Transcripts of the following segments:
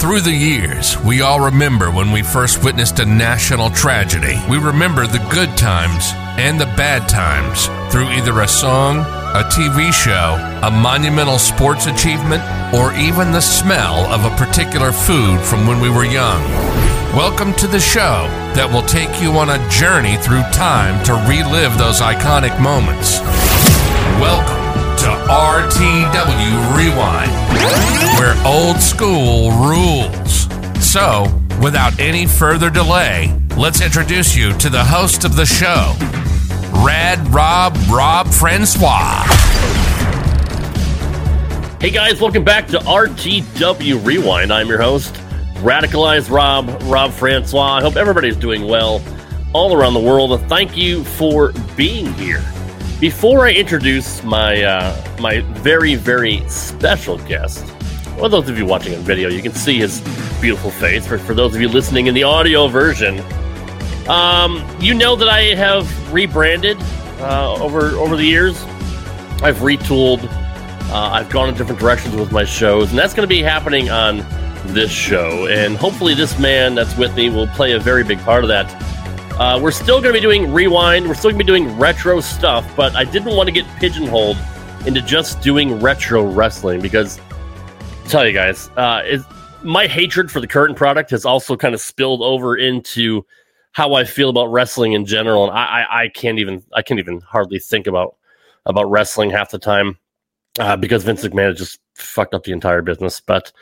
Through the years, we all remember when we first witnessed a national tragedy. We remember the good times and the bad times through either a song, a TV show, a monumental sports achievement, or even the smell of a particular food from when we were young. Welcome to the show that will take you on a journey through time to relive those iconic moments. Welcome to RTW Rewind, where old school rules. So, without any further delay, let's introduce you to the host of the show, Rad Rob Rob Francois. Hey guys, welcome back to RTW Rewind. I'm your host, Radicalized Rob Rob Francois. I hope everybody's doing well all around the world. Thank you for being here. Before I introduce my uh, my very very special guest, well, those of you watching on video, you can see his beautiful face. For for those of you listening in the audio version, um, you know that I have rebranded uh, over over the years. I've retooled. Uh, I've gone in different directions with my shows, and that's going to be happening on this show. And hopefully, this man that's with me will play a very big part of that. Uh, we're still going to be doing rewind. We're still going to be doing retro stuff, but I didn't want to get pigeonholed into just doing retro wrestling because, I'll tell you guys, uh, it, my hatred for the current product has also kind of spilled over into how I feel about wrestling in general, and I, I, I can't even I can't even hardly think about about wrestling half the time uh, because Vince McMahon has just fucked up the entire business. But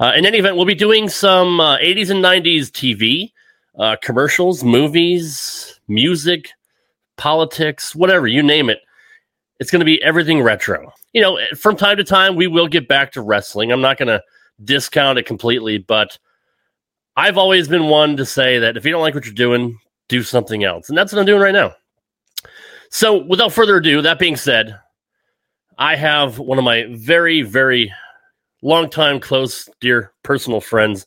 uh, in any event, we'll be doing some uh, 80s and 90s TV uh, commercials, movies, music, politics, whatever you name it. It's going to be everything retro. You know, from time to time, we will get back to wrestling. I'm not going to discount it completely, but I've always been one to say that if you don't like what you're doing, do something else. And that's what I'm doing right now. So, without further ado, that being said, I have one of my very, very longtime, close, dear personal friends,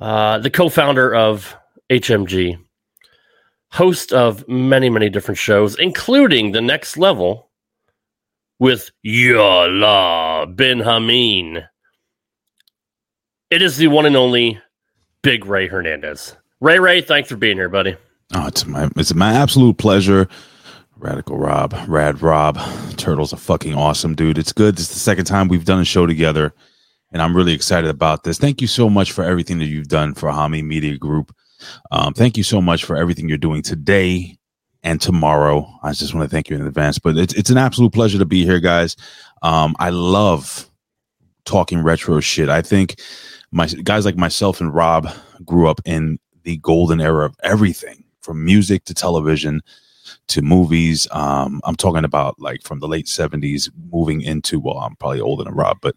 uh, the co founder of HMG, host of many, many different shows, including The Next Level with Yala Ben Hameen. It is the one and only Big Ray Hernandez. Ray Ray, thanks for being here, buddy. Oh, it's my it's my absolute pleasure. Radical Rob, Rad Rob, Turtles are fucking awesome, dude. It's good. It's the second time we've done a show together, and I'm really excited about this. Thank you so much for everything that you've done for Hami Media Group. Um, thank you so much for everything you're doing today and tomorrow. I just want to thank you in advance. But it's it's an absolute pleasure to be here, guys. Um, I love talking retro shit. I think my guys like myself and Rob grew up in the golden era of everything from music to television to movies. Um, I'm talking about like from the late 70s moving into, well, I'm probably older than Rob, but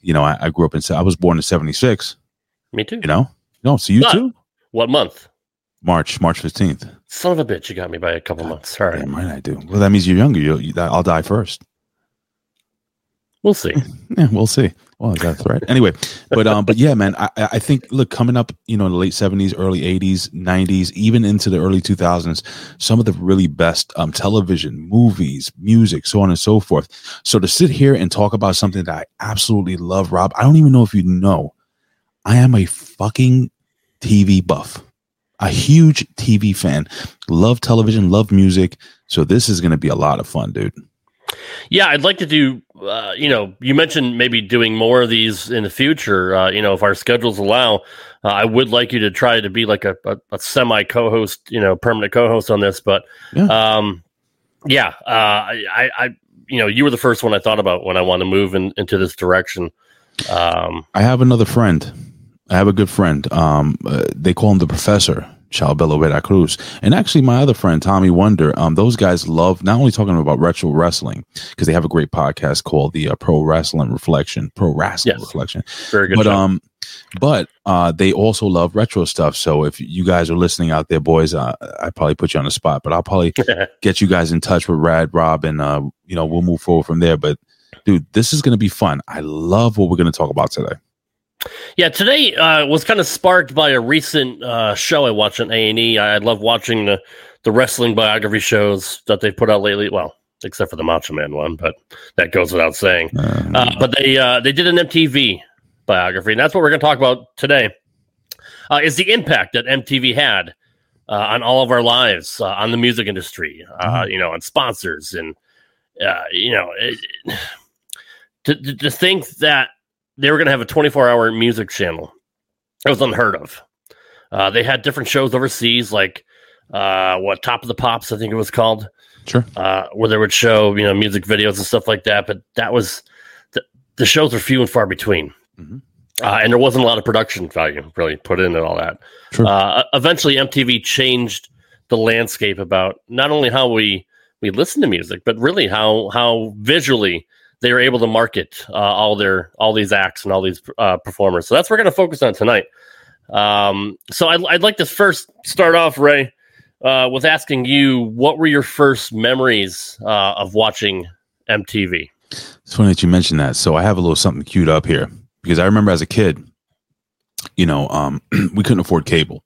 you know, I, I grew up in, I was born in 76. Me too. You know, no, so you But- too? What month? March, March 15th. Son of a bitch, you got me by a couple months. Sorry. Damn right I do. Well, that means you're younger. You'll, you, I'll die first. We'll see. Yeah, we'll see. Well, that's right. Anyway, but um, but yeah, man, I, I think look coming up, you know, in the late seventies, early eighties, nineties, even into the early two thousands, some of the really best um television, movies, music, so on and so forth. So to sit here and talk about something that I absolutely love, Rob, I don't even know if you know, I am a fucking TV buff, a huge TV fan, love television, love music. So this is going to be a lot of fun, dude. Yeah, I'd like to do. Uh, you know, you mentioned maybe doing more of these in the future. Uh, you know, if our schedules allow, uh, I would like you to try to be like a, a, a semi co-host. You know, permanent co-host on this. But Yeah. um, yeah, uh, I, I, you know, you were the first one I thought about when I want to move in, into this direction. Um, I have another friend. I have a good friend. Um, uh, they call him the professor, Chalbelo Veracruz. And actually, my other friend, Tommy Wonder, um, those guys love not only talking about retro wrestling, because they have a great podcast called the uh, Pro Wrestling Reflection, Pro Wrestling Yes. Reflection. very good. but job. um, but uh, they also love retro stuff. So if you guys are listening out there, boys, uh, I probably put you on the spot, but I'll probably get you guys in touch with Rad Rob, and uh, you know we'll move forward from there. But dude, this is going to be fun. I love what we're going to talk about today. Yeah, today uh, was kind of sparked by a recent uh, show I watched on A and E. I love watching the the wrestling biography shows that they put out lately. Well, except for the Macho Man one, but that goes without saying. Uh, Uh, but they uh, they did an MTV biography, and that's what we're going to talk about today. Uh, is the impact that MTV had uh, on all of our lives, uh, on the music industry, uh, Mhm. you know, on sponsors, and uh, you know, it, to to think that they were going to have a 24 hour music channel, that was unheard of. Uh, they had different shows overseas, like uh, what Top of the Pops, I think it was called Sure. uh, where they would show you know music videos and stuff like that. But that was the, the shows were few and far between, Mhm. uh, and there wasn't a lot of production value really put in and all that. Sure. Uh, eventually, MTV changed the landscape about not only how we we listen to music, but really how how visually they were able to market uh, all their all these acts and all these uh, performers. So that's what we're going to focus on tonight. Um, so I'd, I'd like to first start off, Ray, uh, with asking you what were your first memories uh, of watching MTV? It's funny that you mentioned that. So I have a little something queued up here because I remember as a kid, you know, um, we couldn't afford cable,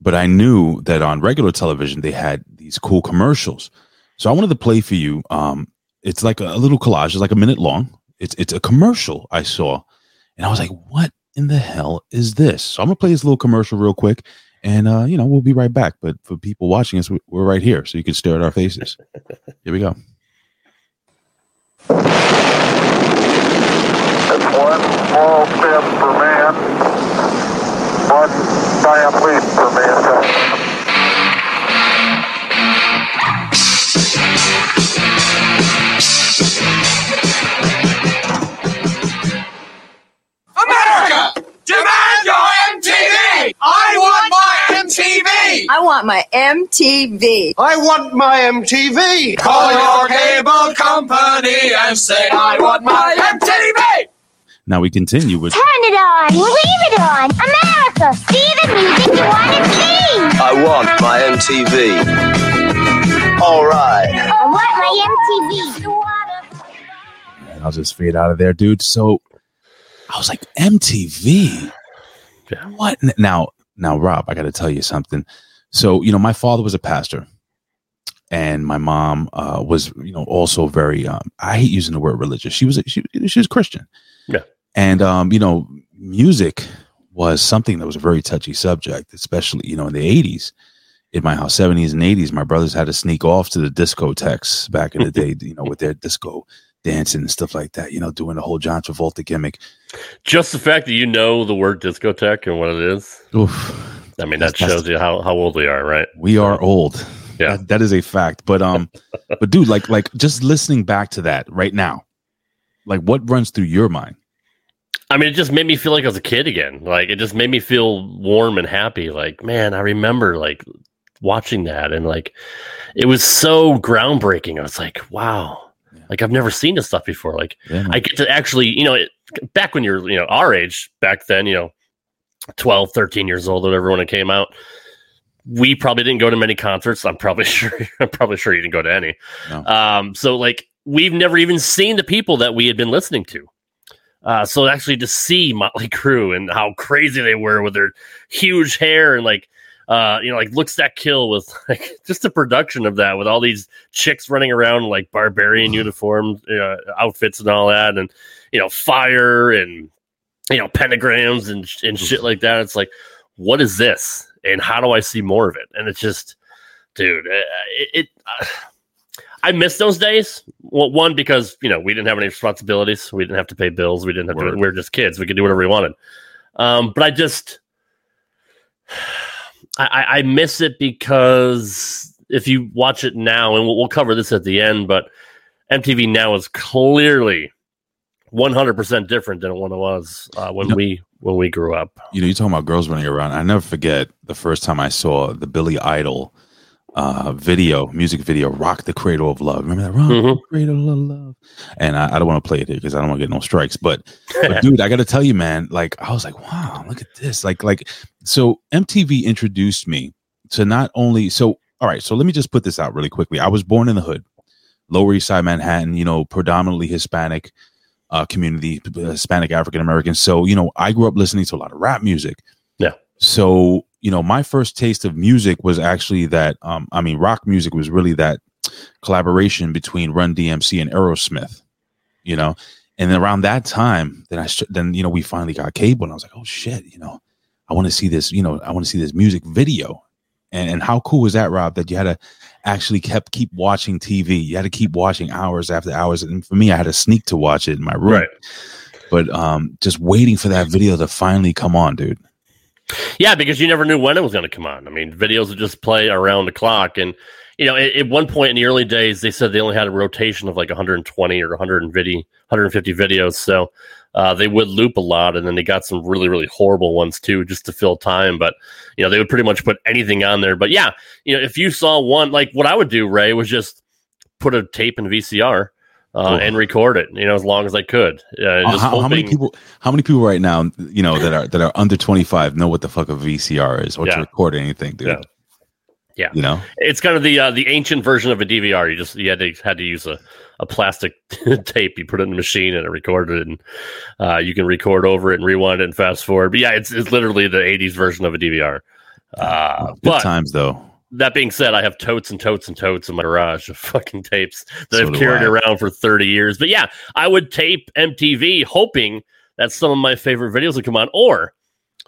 but I knew that on regular television they had these cool commercials. So I wanted to play for you. Um, it's like a, a little collage. It's like a minute long. It's it's a commercial I saw, and I was like, "What in the hell is this?" So I'm gonna play this little commercial real quick, and uh, you know we'll be right back. But for people watching us, we- we're right here, so you can stare at our faces. Here we go. It's one small step for man, one giant leap for mankind. America! Demand your MTV! I want my MTV! I want my MTV. I want my MTV. Call your cable company and say I want my MTV! Now we continue with Turn it on. Leave it on. America, see the music you want to see. I want my MTV. All right. I want my MTV. I'll just fade out of there, dude. So I was like, MTV. Yeah. What now? Now, Rob, I got to tell you something. So, you know, my father was a pastor, and my mom uh, was, you know, also very. Um, I hate using the word religious. She was a, she, she was Christian. Yeah. and um, you know, music was something that was a very touchy subject, especially you know in the '80s. In my house, 70s and 80s, my brothers had to sneak off to the discotheques back in the day, you know, with their disco dancing and stuff like that, you know, doing the whole John Travolta gimmick. Just the fact that you know the word discotheque and what it is, Oof, I mean, that That's- shows you how, how old we are, right? we are old. Yeah. That- that is a fact. But um, but dude, like like just listening back to that right now, like what runs through your mind? I mean, it just made me feel like I was a kid again. Like, it just made me feel warm and happy. Like, man, I remember like watching that and like it was so groundbreaking. I was like, wow, like I've never seen this stuff before. Like, Yeah. I get to actually, you know, it, back when you're, you know, our age back then, you know, 12, 13 years old, whatever, when it came out, we probably didn't go to many concerts. I'm probably sure, I'm probably sure you didn't go to any. No. Um, so like we've never even seen the people that we had been listening to. Uh, so actually to see Motley Crue and how crazy they were with their huge hair and like, uh, you know, like looks that kill with like just the production of that with all these chicks running around in, like barbarian uniform uh, outfits and all that, and you know, fire and you know pentagrams and and shit like that. It's like, what is this, and how do I see more of it? And it's just, dude, uh, it. it uh, I miss those days. Well, one because you know we didn't have any responsibilities, we didn't have to pay bills, we didn't have to. Word. We were just kids. We could do whatever we wanted. Um, but I just, I, I miss it because if you watch it now, and we'll, we'll cover this at the end, but MTV now is clearly 100% different than what it was uh, when Yep. we when we grew up. you know, you're talking about girls running around. I never forget the first time I saw the Billy Idol uh video, music video, Rock the Cradle of Love. Remember that? Rock Mhm. the Cradle of Love. And I, I don't want to play it here because I don't want to get no strikes. But, but dude, I gotta tell you, man, like I was like, wow, look at this. Like, like so MTV introduced me to not only so all right, so let me just put this out really quickly. I was born in the hood, Lower East Side Manhattan, you know, predominantly Hispanic uh, community, Hispanic African American. So, you know, I grew up listening to a lot of rap music. Yeah. So, you know, my first taste of music was actually that, um, I mean, rock music was really that collaboration between Run DMC and Aerosmith, you know, And then around that time, then I sh- then you know we finally got cable, and I was like, oh shit, you know, I want to see this, you know, I want to see this music video. And and how cool was that, Rob? That you had to actually kept keep watching TV. You had to keep watching hours after hours. And for me, I had to sneak to watch it in my room. Right. But um, just waiting for that video to finally come on, dude. Yeah, because you never knew when it was going to come on. I mean, videos would just play around the clock, and you know, at, at one point in the early days, they said they only had a rotation of like 120 or 150, 150 videos. So uh, they would loop a lot, and then they got some really, really horrible ones too, just to fill time. But you know, they would pretty much put anything on there. But yeah, you know, if you saw one, like what I would do, Ray, was just put a tape in VCR. Uh, and record it, you know, as long as I could. Uh, how, how many people? How many people right now, you know, that are that are under twenty five know what the fuck a VCR is or Yeah. to record anything, dude? Yeah. Yeah. You know, It's kind of the uh, the ancient version of a DVR. You just you had to had to use a, a plastic tape. You put it in the machine and it recorded it, and uh, you can record over it and rewind it and fast forward. But yeah, it's it's literally the '80s version of a DVR. Uh, good but times though. That being said, I have totes and totes and totes in my garage of fucking tapes that So I've carried I. around for 30 years. But yeah, I would tape MTV hoping that some of my favorite videos would come on. Or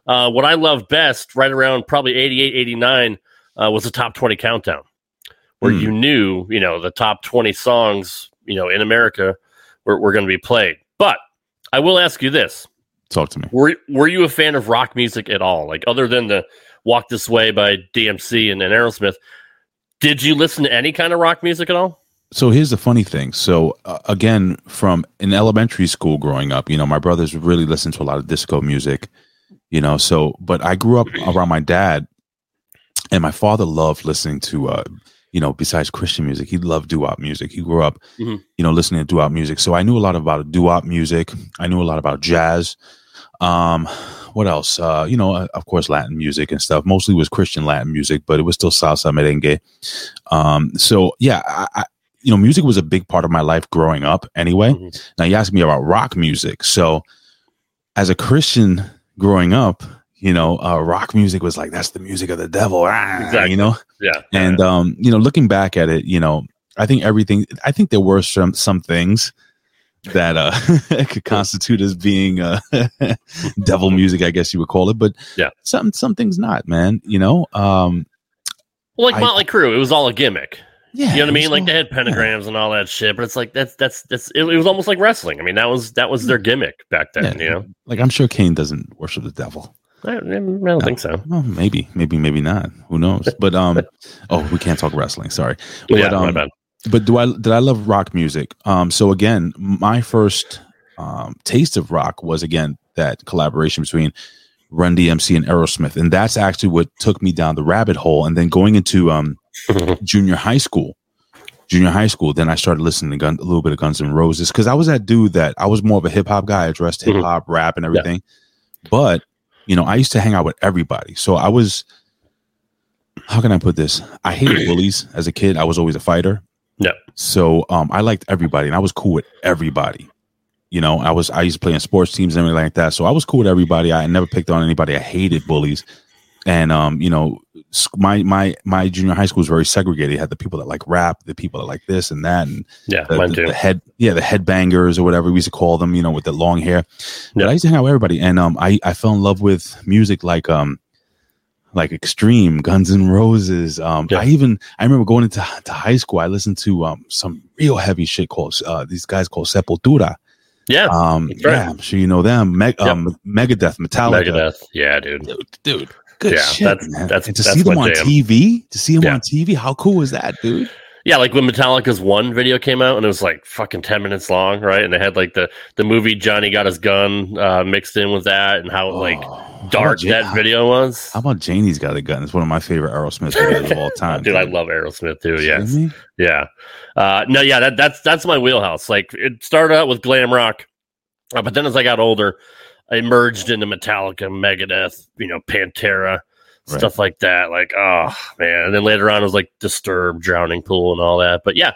uh, what I love best, right around probably 88, 89, uh, was the top 20 countdown, where Hmm. you knew, you know, the top 20 songs, you know, in America were, were going to be played. But I will ask you this. Talk to me. Were were you a fan of rock music at all? Like other than the Walk This Way by DMC and, and Aerosmith, did you listen to any kind of rock music at all? So here's the funny thing. So uh, again, from in elementary school growing up, you know, my brothers really listened to a lot of disco music, you know. So, but I grew up around my dad, and my father loved listening to, uh, you know, besides Christian music, he loved doo-wop music. He grew up, Mhm. you know, listening to doo-wop music. So I knew a lot about doo-wop music. I knew a lot about jazz. Um, what else? Uh, you know, uh, of course, Latin music and stuff. Mostly was Christian Latin music, but it was still salsa merengue. Um, so yeah, I, I, you know, music was a big part of my life growing up. Anyway, Mhm. now you asked me about rock music. So, as a Christian growing up, you know, uh, rock music was like that's the music of the devil, ah, Exactly. you know. Yeah, And um, you know, looking back at it, you know, I think everything. I think there were some some things that uh could constitute as being uh devil music, I guess you would call it. But Yeah. some some things not, man. You know, um, well, like I- Motley Crue, it was all a gimmick. yeah, You know what I mean? Like all- they had pentagrams and all that shit, but it's like that's that's that's it, it was almost like wrestling. I mean, that was that was their gimmick back then. Yeah. You know, like I'm sure Kane doesn't worship the devil. I, I don't think so. Well, maybe, maybe, maybe not. Who knows? But um, oh, we can't talk wrestling. Sorry. But yeah, But, my um, bad. But do I did I love rock music? Um, so again, my first um taste of rock was again that collaboration between Run DMC and Aerosmith, and that's actually what took me down the rabbit hole. And then going into um junior high school, junior high school, then I started listening to gun, a little bit of Guns N' Roses because I was that dude that I was more of a hip hop guy. I dressed hip hop, rap, and everything. But you know, I used to hang out with everybody, so I was. How can I put this? I hated bullies as a kid. I was always a fighter. Yeah. So um, I liked everybody, and I was cool with everybody. You know, I was I used to play in sports teams and everything like that. So I was cool with everybody. I never picked on anybody. I hated bullies, and um, you know, my my my junior high school was very segregated. It had the people that like rap, the people that like this and that, and Yeah, the, the- head yeah the headbangers or whatever we used to call them. You know, with the long hair. But I used to hang out with everybody, and um, I I fell in love with music like um like Extreme, Guns N' Roses. Um, Yeah. I even I remember going into to high school. I listened to um some real heavy shit called uh these guys called Sepultura. Yeah, Um, right. yeah, I'm sure you know them. Meg, um, Megadeth, Metallica. Megadeth. Yeah, dude. Dude, dude, good Yeah, shit, that's- man. that's- and to that's see them on jam. TV, to see them Yeah. on TV, how cool is that, dude? Yeah, like when Metallica's one video came out and it was like fucking ten minutes long, right? And they had like the the movie Johnny Got His Gun uh, mixed in with that, and how like Oh, how dark Ja- that video was. How about Janie's Got a Gun? It's one of my favorite Aerosmith videos of all time. Dude, I love Aerosmith too. Yes, yeah, uh, no, yeah, that that's that's my wheelhouse. Like it started out with glam rock, uh, but then as I got older, I merged into Metallica, Megadeth, you know, Pantera, Right. stuff like that. Like, oh man, and then later on it was like Disturbed, Drowning Pool, and all that. But yeah,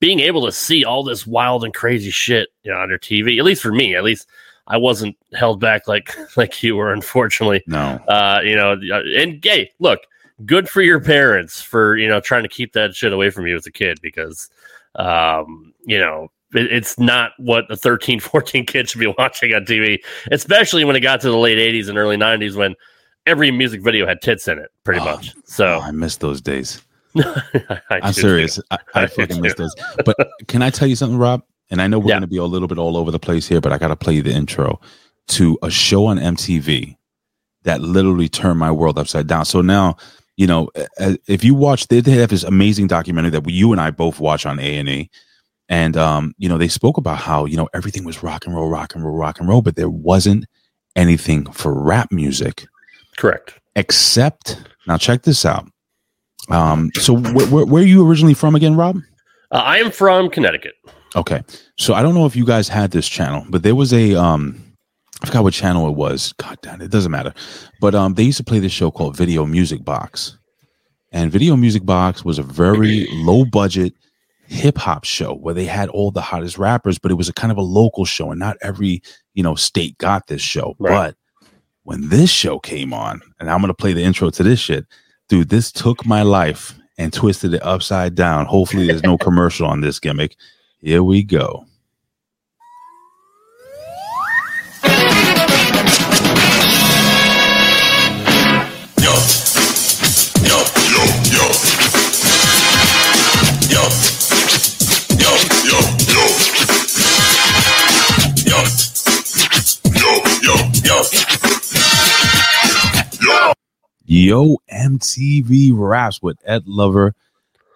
being able to see all this wild and crazy shit, you know, on your TV, at least for me, at least I wasn't held back like like you were, unfortunately No. uh, you know, and gay. Look, good for your parents for you know trying to keep that shit away from you as a kid because, um, you know, it, it's not what a 13, 14 kid should be watching on TV, especially when it got to the late 80s and early 90s when every music video had tits in it, pretty Oh, much. So Oh, I miss those days. I I'm serious. too. I, I I fucking miss those. But can I tell you something, Rob? And I know we're Yeah. going to be a little bit all over the place here, but I got to play you the intro to a show on MTV that literally turned my world upside down. So now, you know, if you watch, they, they have this amazing documentary that we, you and I both watch on A and E, and um, you know, they spoke about how you know everything was rock and roll, rock and roll, rock and roll, but there wasn't anything for rap music Correct. except now. Check this out. Um, so wh- wh- where are you originally from again, Rob? Uh, I am from Connecticut. Okay. So I don't know if you guys had this channel, but there was a um I forgot what channel it was. God damn it, it doesn't matter. But um they used to play this show called Video Music Box. And Video Music Box was a very low budget hip hop show where they had all the hottest rappers, but it was a kind of a local show and not every, you know, state got this show. Right. But when this show came on, and I'm gonna play the intro to this shit, dude, this took my life and twisted it upside down. Hopefully there's no commercial on this gimmick. Here we go. Yo MTV Raps with Ed Lover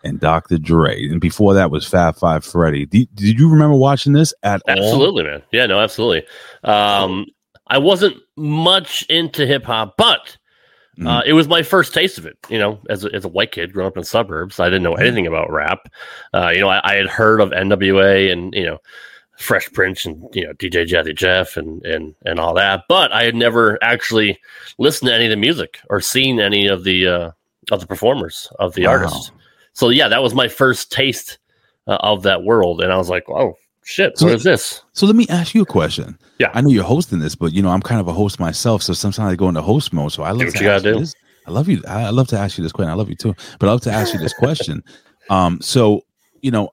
and Dr. Dre. And before that was Fab Five Freddy. Did, did you remember watching this at all? Absolutely, man. Yeah, no, absolutely. Um, I wasn't much into hip hop, but uh, it was my first taste of it. You know, as a, as a white kid growing up in the suburbs, I didn't know anything about rap. Uh, you know, I, I had heard of NWA and you know, Fresh Prince and you know DJ Jazzy Jeff and and and all that, but I had never actually listened to any of the music or seen any of the uh, of the performers of the Wow. artists. So yeah, that was my first taste uh, of that world, and I was like, oh shit, So- what is this? So let me ask you a question. Yeah. I know you're hosting this, but you know, I'm kind of a host myself. So sometimes I go into host mode. So I love what you gotta do. this. I love you. I love to ask you this question. I love you too. But I love to ask you this question. Um, so you know,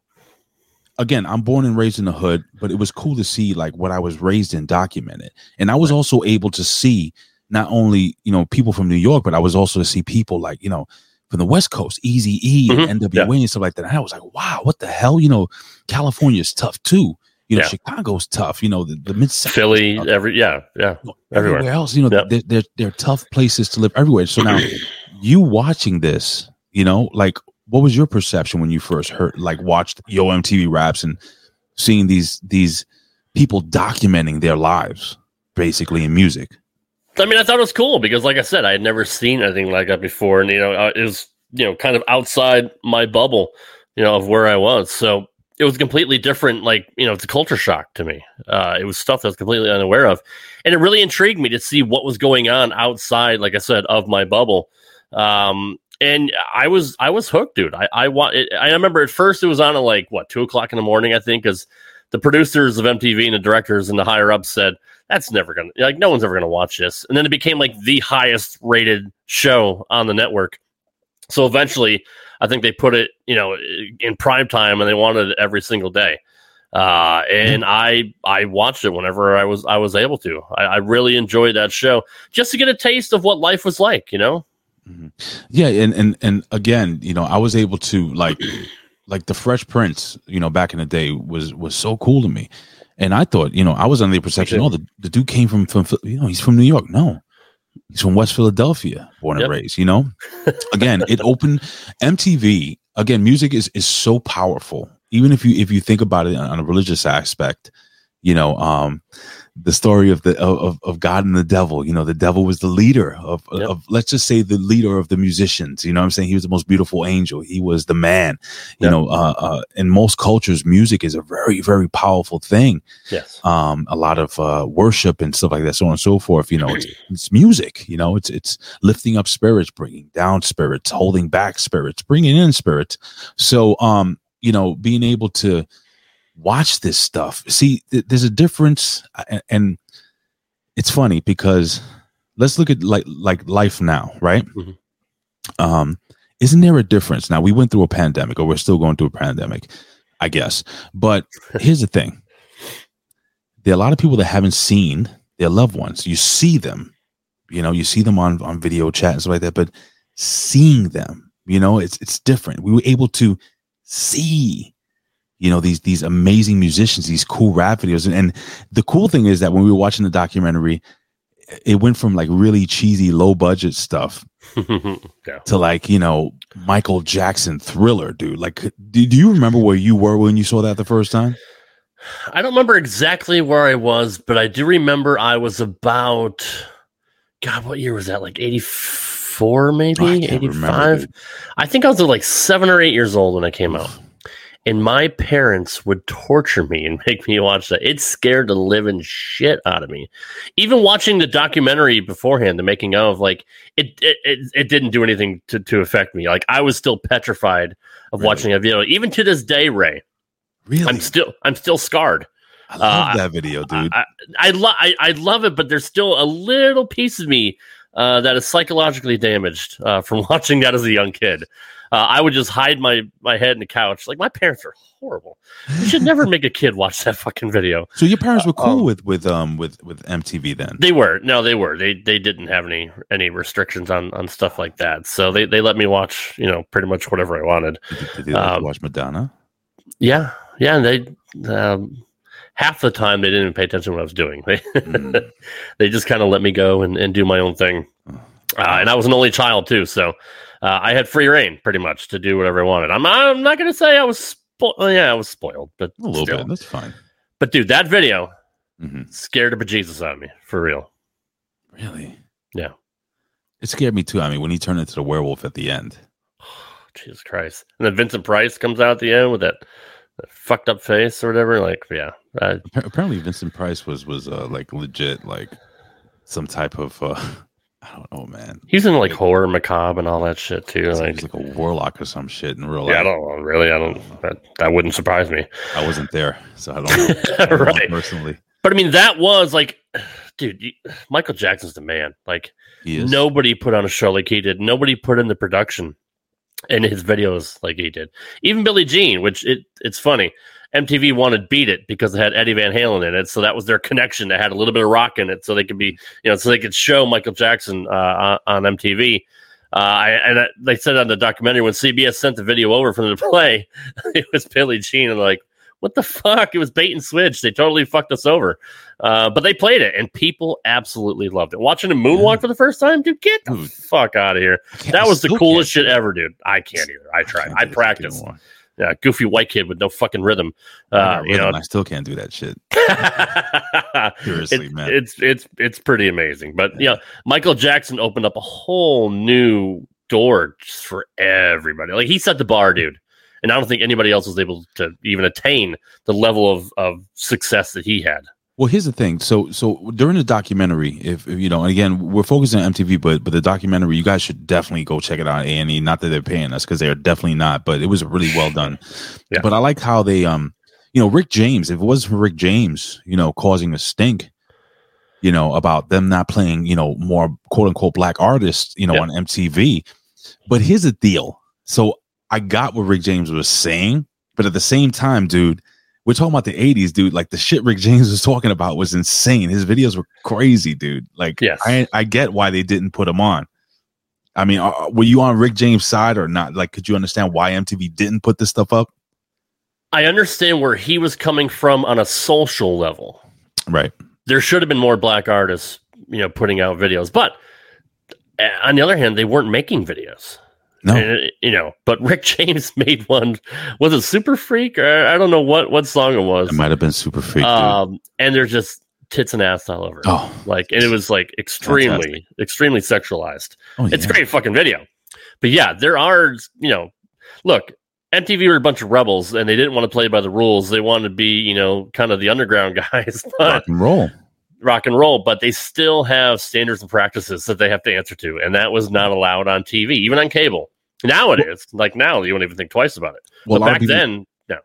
again, I'm born and raised in the hood, but it was cool to see like what I was raised in documented. And I was also able to see not only, you know, people from New York, but I was also to see people like, you know, from the West Coast, Easy E Mhm. and NWA and stuff like that. And I was like, wow, what the hell? You know, California's tough too. You know, Yeah. Chicago's tough. You know, the, the mid Philly, every yeah, yeah, everywhere. everywhere. else. You know, Yep. they're, they're they're tough places to live everywhere. So now, you watching this, you know, like what was your perception when you first heard, like, watched Yo MTV Raps and seeing these these people documenting their lives, basically in music? I mean, I thought it was cool because, like I said, I had never seen anything like that before, and you know, it was you know kind of outside my bubble, you know, of where I was. So it was completely different. Like you know, it's a culture shock to me. Uh, it was stuff that I was completely unaware of, and it really intrigued me to see what was going on outside, like I said, of my bubble. Um, and I was I was hooked, dude. I I want. I remember at first it was on at like what two o'clock in the morning, I think, because the producers of MTV and the directors and the higher ups said that's never gonna like no one's ever gonna watch this, and then it became like the highest rated show on the network. So eventually, I think they put it, you know, in prime time, and they wanted it every single day. Uh, and I I watched it whenever I was I was able to. I, I really enjoyed that show just to get a taste of what life was like, you know. Yeah, and and and again, you know, I was able to like like the Fresh Prince, you know, back in the day was was so cool to me. And I thought, you know, I was under the perception, oh, the, the dude came from, from, you know, he's from New York. No, he's from West Philadelphia, born Yep. and raised, you know? again, it opened MTV. Again, music is, is so powerful. Even if you, if you think about it on a religious aspect, you know, um, the story of the of, of God and the devil. You know, the devil was the leader of, Yep. of let's just say the leader of the musicians. You know what I'm saying? He was the most beautiful angel. He was the man. You Yep. know, uh, uh, in most cultures, music is a very, very powerful thing. Yes. Um, a lot of uh, worship and stuff like that, so on and so forth. You know, it's, it's music. You know, it's it's lifting up spirits, bringing down spirits, holding back spirits, bringing in spirits. So, um, you know, being able to watch this stuff. See, th- there's a difference, and, and it's funny because let's look at like like life now, right? Mhm. Um, isn't there a difference now? We went through a pandemic, or we're still going through a pandemic. I guess. But here's the thing: there are a lot of people that haven't seen their loved ones. You see them, you know, you see them on on video chat and stuff like that, but seeing them, you know, it's it's different. We were able to see you know these these amazing musicians these cool rap videos and, and the cool thing is that when we were watching the documentary it went from like really cheesy low budget stuff yeah. to like you know michael jackson thriller dude like do, do you remember where you were when you saw that the first time I don't remember exactly where I was, but I do remember I was about God, what year was that? Like 84 maybe? I can't remember, 85? dude. I think I was like 7 or 8 years old when it came out. And my parents would torture me and make me watch that. It scared the living shit out of me. Even watching the documentary beforehand, the making of, like it it, it, it didn't do anything to, to affect me. Like I was still petrified of Really? watching a video. Even to this day, Ray, really I'm still I'm still scarred. i love uh, that video dude I I, lo- I I love it, but there's still a little piece of me uh, that is psychologically damaged uh, from watching that as a young kid. Uh, I would just hide my my head in the couch. Like my parents are horrible. You should never make a kid watch that fucking video. so your parents were cool um, with with um with with mtv then They were no, they were. They they didn't have any any restrictions on on stuff like that. So they they let me watch you know pretty much whatever I wanted. did, they- did they um, watch madonna Yeah, yeah. And they um, half the time they didn't even pay attention to what I was doing. They Mm. they just kind of let me go and, and do my own thing. Oh. Uh, and I was an only child too, so uh, I had free reign pretty much to do whatever I wanted. I'm I'm not gonna say I was spoiled. Yeah, I was spoiled, but a little still. bit that's fine But dude, that video hmm scared the bejesus out of me for real. really Yeah. it scared me too i mean when he turned into the werewolf at the end Jesus Christ! And then Vincent Price comes out at the end with that, that fucked up face or whatever. Like, yeah, uh, apparently vincent price was was uh like legit like some type of uh i don't know man he's in like horror macabre and all that shit too. Like He's Like, a warlock or some shit in real life. yeah, I don't know, really. I don't. Uh, that, that wouldn't surprise me. I wasn't there, so I don't know, I don't know personally. But I mean, that was like, dude, you, Michael Jackson's the man. Like, nobody put on a show like he did. Nobody put in the production in his videos like he did. Even Billie Jean, which it it's funny. MTV wanted Beat It because it had Eddie Van Halen in it, so that was their connection. That had a little bit of rock in it, so they could be, you know, so they could show Michael Jackson uh, on, on MTV. Uh, I, and uh, they said on the documentary when CBS sent the video over for them to play, it was Billie Jean, and like, what the fuck? It was bait and switch. They totally fucked us over. Uh, but they played it, and people absolutely loved it. Watching him moonwalk for the first time, dude, get the Dude. fuck out of here. That was the coolest shit ever, dude. I can't either. I tried. can't I practiced. Yeah, goofy white kid with no fucking rhythm. Uh, got you know, I still can't do that shit. Seriously, It- man. It's it's it's pretty amazing. But yeah, Michael Jackson opened up a whole new door just for everybody. Like he set the bar, dude. And I don't think anybody else was able to even attain the level of, of success that he had. Well, here's the thing. So, so during the documentary, if, if you know, again, we're focusing on MTV, but but the documentary, you guys should definitely go check it out. A and E. Not that they're paying us because they are definitely not, but it was really well done. Yeah. But I like how they, um, you know, Rick James. If it wasn't for Rick James, you know, causing a stink, you know, about them not playing, you know, more quote unquote black artists, you know, Yeah. on MTV. But here's the deal. So I got what Rick James was saying, but at the same time, dude, we're talking about the 80s, dude. Like the shit Rick James was talking about was insane. His videos were crazy, dude. Like, Yes. I, I get why they didn't put him on. I mean, uh, were you on Rick James' side or not? Like, could you understand why MTV didn't put this stuff up? I understand where he was coming from on a social level. Right. There should have been more black artists, you know, putting out videos. But uh, on the other hand, they weren't making videos. No. And, you know, but Rick James made one. Was it Super Freak? Or I don't know what what song it was. It might have been super freak, um, and there's just tits and ass all over. it. oh, Like, and it was like extremely, Fantastic. extremely sexualized. oh, It's a great fucking video. But yeah, there are, you know, look, MTV were a bunch of rebels and they didn't want to play by the rules. They wanted to be, you know, kind of the underground guys, rock and roll. rock and roll, but they still have standards and practices that they have to answer to. And that was not allowed on TV, even on cable. Now it is. Like now, you won't even think twice about it. Well, but back people- then, no.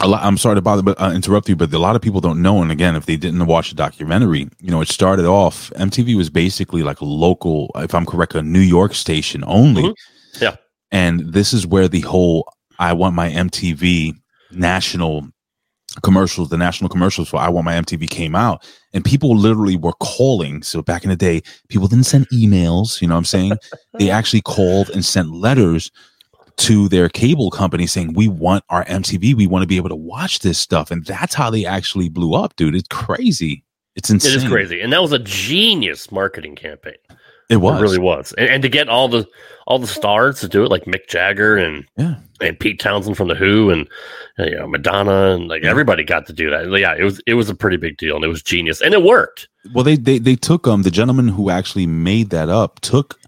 a lot, I'm sorry to bother, but uh, interrupt you, but a lot of people don't know. And again, if they didn't watch the documentary, you know, it started off. MTV was basically like a local, if I'm correct, a New York station only. Mhm. Yeah. And this is where the whole "I want my MTV" national commercials, the national commercials for I Want My MTV came out, and people literally were calling. So back in the day, people didn't send emails, you know what I'm saying? they actually called and sent letters to their cable company saying, We want our MTV, we want to be able to watch this stuff. And that's how they actually blew up, dude. It's crazy. It's insane. It is crazy, and that was a genius marketing campaign. It was. It really was, and, and to get all the all the stars to do it, like Mick Jagger and Yeah. and Pete Townshend from the Who, and uh, you know Madonna, and like everybody got to do that. Yeah, it was it was a pretty big deal, and it was genius, and it worked. Well, they they they took um the gentleman who actually made that up took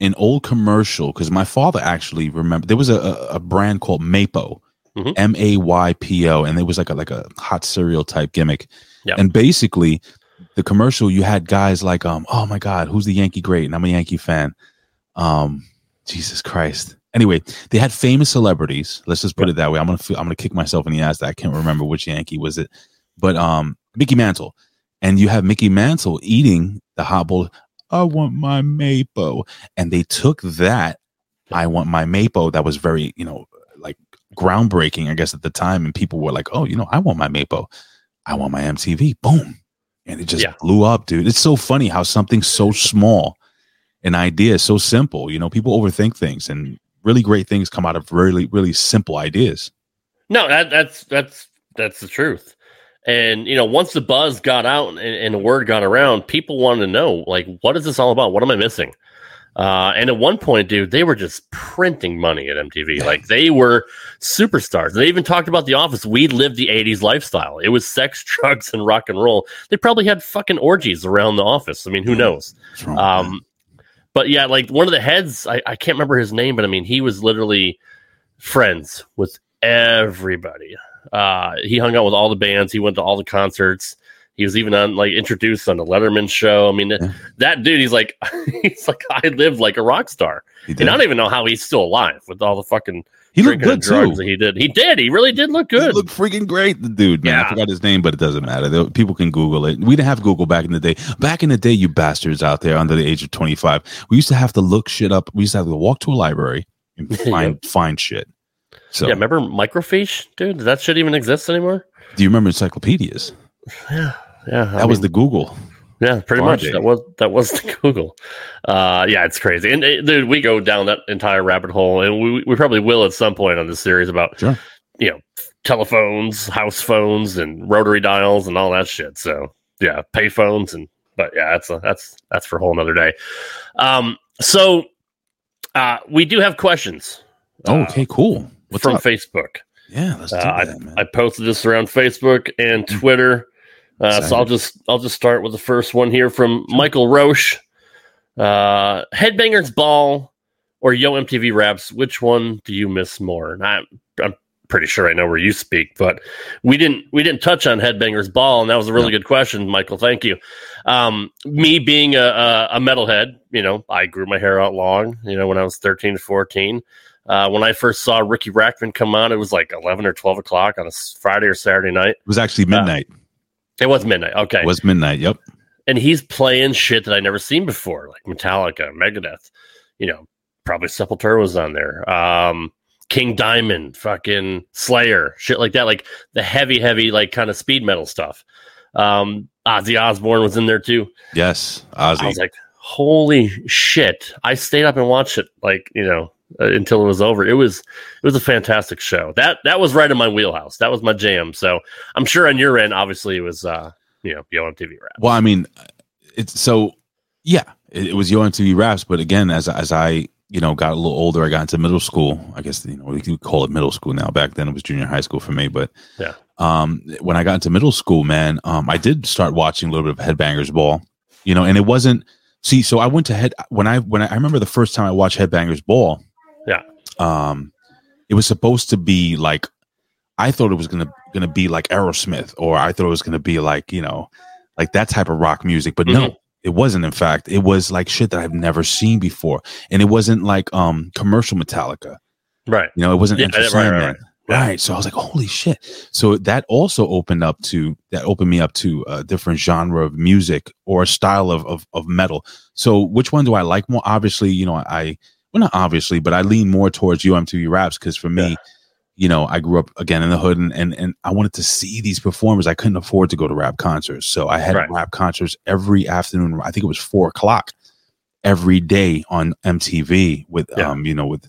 an old commercial because my father actually remember there was a a, brand called Maypo, Mhm. M A Y P O, and it was like a like a hot cereal type gimmick. And basically, the commercial you had guys like um oh my god who's the Yankee great and I'm a Yankee fan, um Jesus Christ. Anyway, they had famous celebrities. Let's just put it that way. I'm gonna feel, I'm gonna kick myself in the ass that I can't remember which Yankee was it, but um Mickey Mantle, and you have Mickey Mantle eating the hot bowl. I want my Maypo, and they took that. I want my Maypo. That was very you know like groundbreaking, I guess at the time, and people were like, oh, you know, I want my Maypo. I want my MTV. Boom, and it just Yeah. blew up, dude. It's so funny how something so small, an idea so simple. You know, people overthink things, and really great things come out of really really simple ideas. No, that that's that's that's the truth. And you know, once the buzz got out and, and the word got around, people wanted to know, like, what is this all about? What am I missing? Uh, and at one point, dude, they were just printing money at MTV. Like they were superstars. They even talked about The Office. We lived the '80s lifestyle. It was sex, drugs, and rock and roll. They probably had fucking orgies around the office. I mean, who knows? With that? Um, but yeah, like one of the heads, I, I can't remember his name, but I mean, he was literally friends with everybody. Uh, he hung out with all the bands. He went to all the concerts. He was even on like introduced on the Letterman show. I mean, Yeah. that dude, he's like, he's like, I lived like a rock star, and. I don't even know how he's still alive with all the fucking He looked good too. he did. He did. He really did look He good. looked freaking great, the dude, man. I Yeah. forgot his name, but it doesn't matter. People can Google it. We didn't have Google back in the day. Back in the day, you bastards out there under the age of 25, we used to have to look shit up. We used to have to walk to a library and find find shit. So, yeah, remember microfiche, dude? Does that shit even exist anymore? do you remember encyclopedias? Yeah, yeah. That was the Google. Yeah, pretty much. That was that was the Google. Uh, yeah, it's crazy, and uh, dude, we go down that entire rabbit hole, and we we probably will at some point on this series about Sure. you know telephones, house phones, and rotary dials, and all that shit. So yeah, pay phones, and but yeah, that's a, that's that's for a whole another day. Um, so uh, we do have questions. Oh, uh, okay, cool. What's from up? Facebook. yeah, let's do Uh, that, man. I posted this around Facebook and Twitter. Uh, so I'll just I'll just start with the first one here from Michael Roche. Uh, Headbangers Ball or Yo MTV Raps? Which one do you miss more? And I, I'm pretty sure I know where you speak, but we didn't we didn't touch on Headbangers Ball, and that was a really No. good question, Michael. Thank you. Um, me being a, a, a metalhead, you know, I grew my hair out long. You know, when I was 13 to 14. Uh, when I first saw Riki Rachtman come on, it was like 11 or 12 o'clock on a Friday or Saturday night. it was actually midnight. It was midnight. Okay. It was midnight. Yep. and he's playing shit that I never seen before, like Metallica, Megadeth. You know, probably Sepultura was on there. Um, King Diamond, fucking Slayer, shit like that. Like the heavy, heavy, like kind of speed metal stuff. Um, Ozzy Osbourne was in there too. Yes. Ozzy. I was like, holy shit! I stayed up and watched it, like you know, uh, until it was over. It was it was a fantastic show. That that was right in my wheelhouse. That was my jam. So I'm sure on your end, obviously, it was uh, you know, Yo MTV rap. Well, I mean, it's so yeah, it, it was Yo MTV Raps, but again, as as I you know got a little older, I got into middle school. I guess you know we could call it middle school now. Back then, it was junior high school for me. But Yeah. um, when I got into middle school, man, um, I did start watching a little bit of Headbangers Ball. You know, and it wasn't. See, so I went to head when I when I, I remember the first time I watched Headbangers Ball. Yeah. Um, it was supposed to be like I thought it was gonna gonna be like Aerosmith, or I thought it was gonna be like you know, like that type of rock music. But no, it wasn't. In fact, it was like shit that I've never seen before, and it wasn't like um commercial Metallica. Right. You know, it wasn't Yeah, right, right, right. Right. So I was like, holy shit. So that also opened up to that opened me up to a different genre of music or a style of, of, of metal. So which one do I like more? Obviously, you know, I well not obviously, but I lean more towards Yo MTV raps because for me, you know, I grew up again in the hood and, and, and I wanted to see these performers. I couldn't afford to go to rap concerts. So I had Right. rap concerts every afternoon. I think it was four o'clock every day on MTV with, Yeah. um, you know, with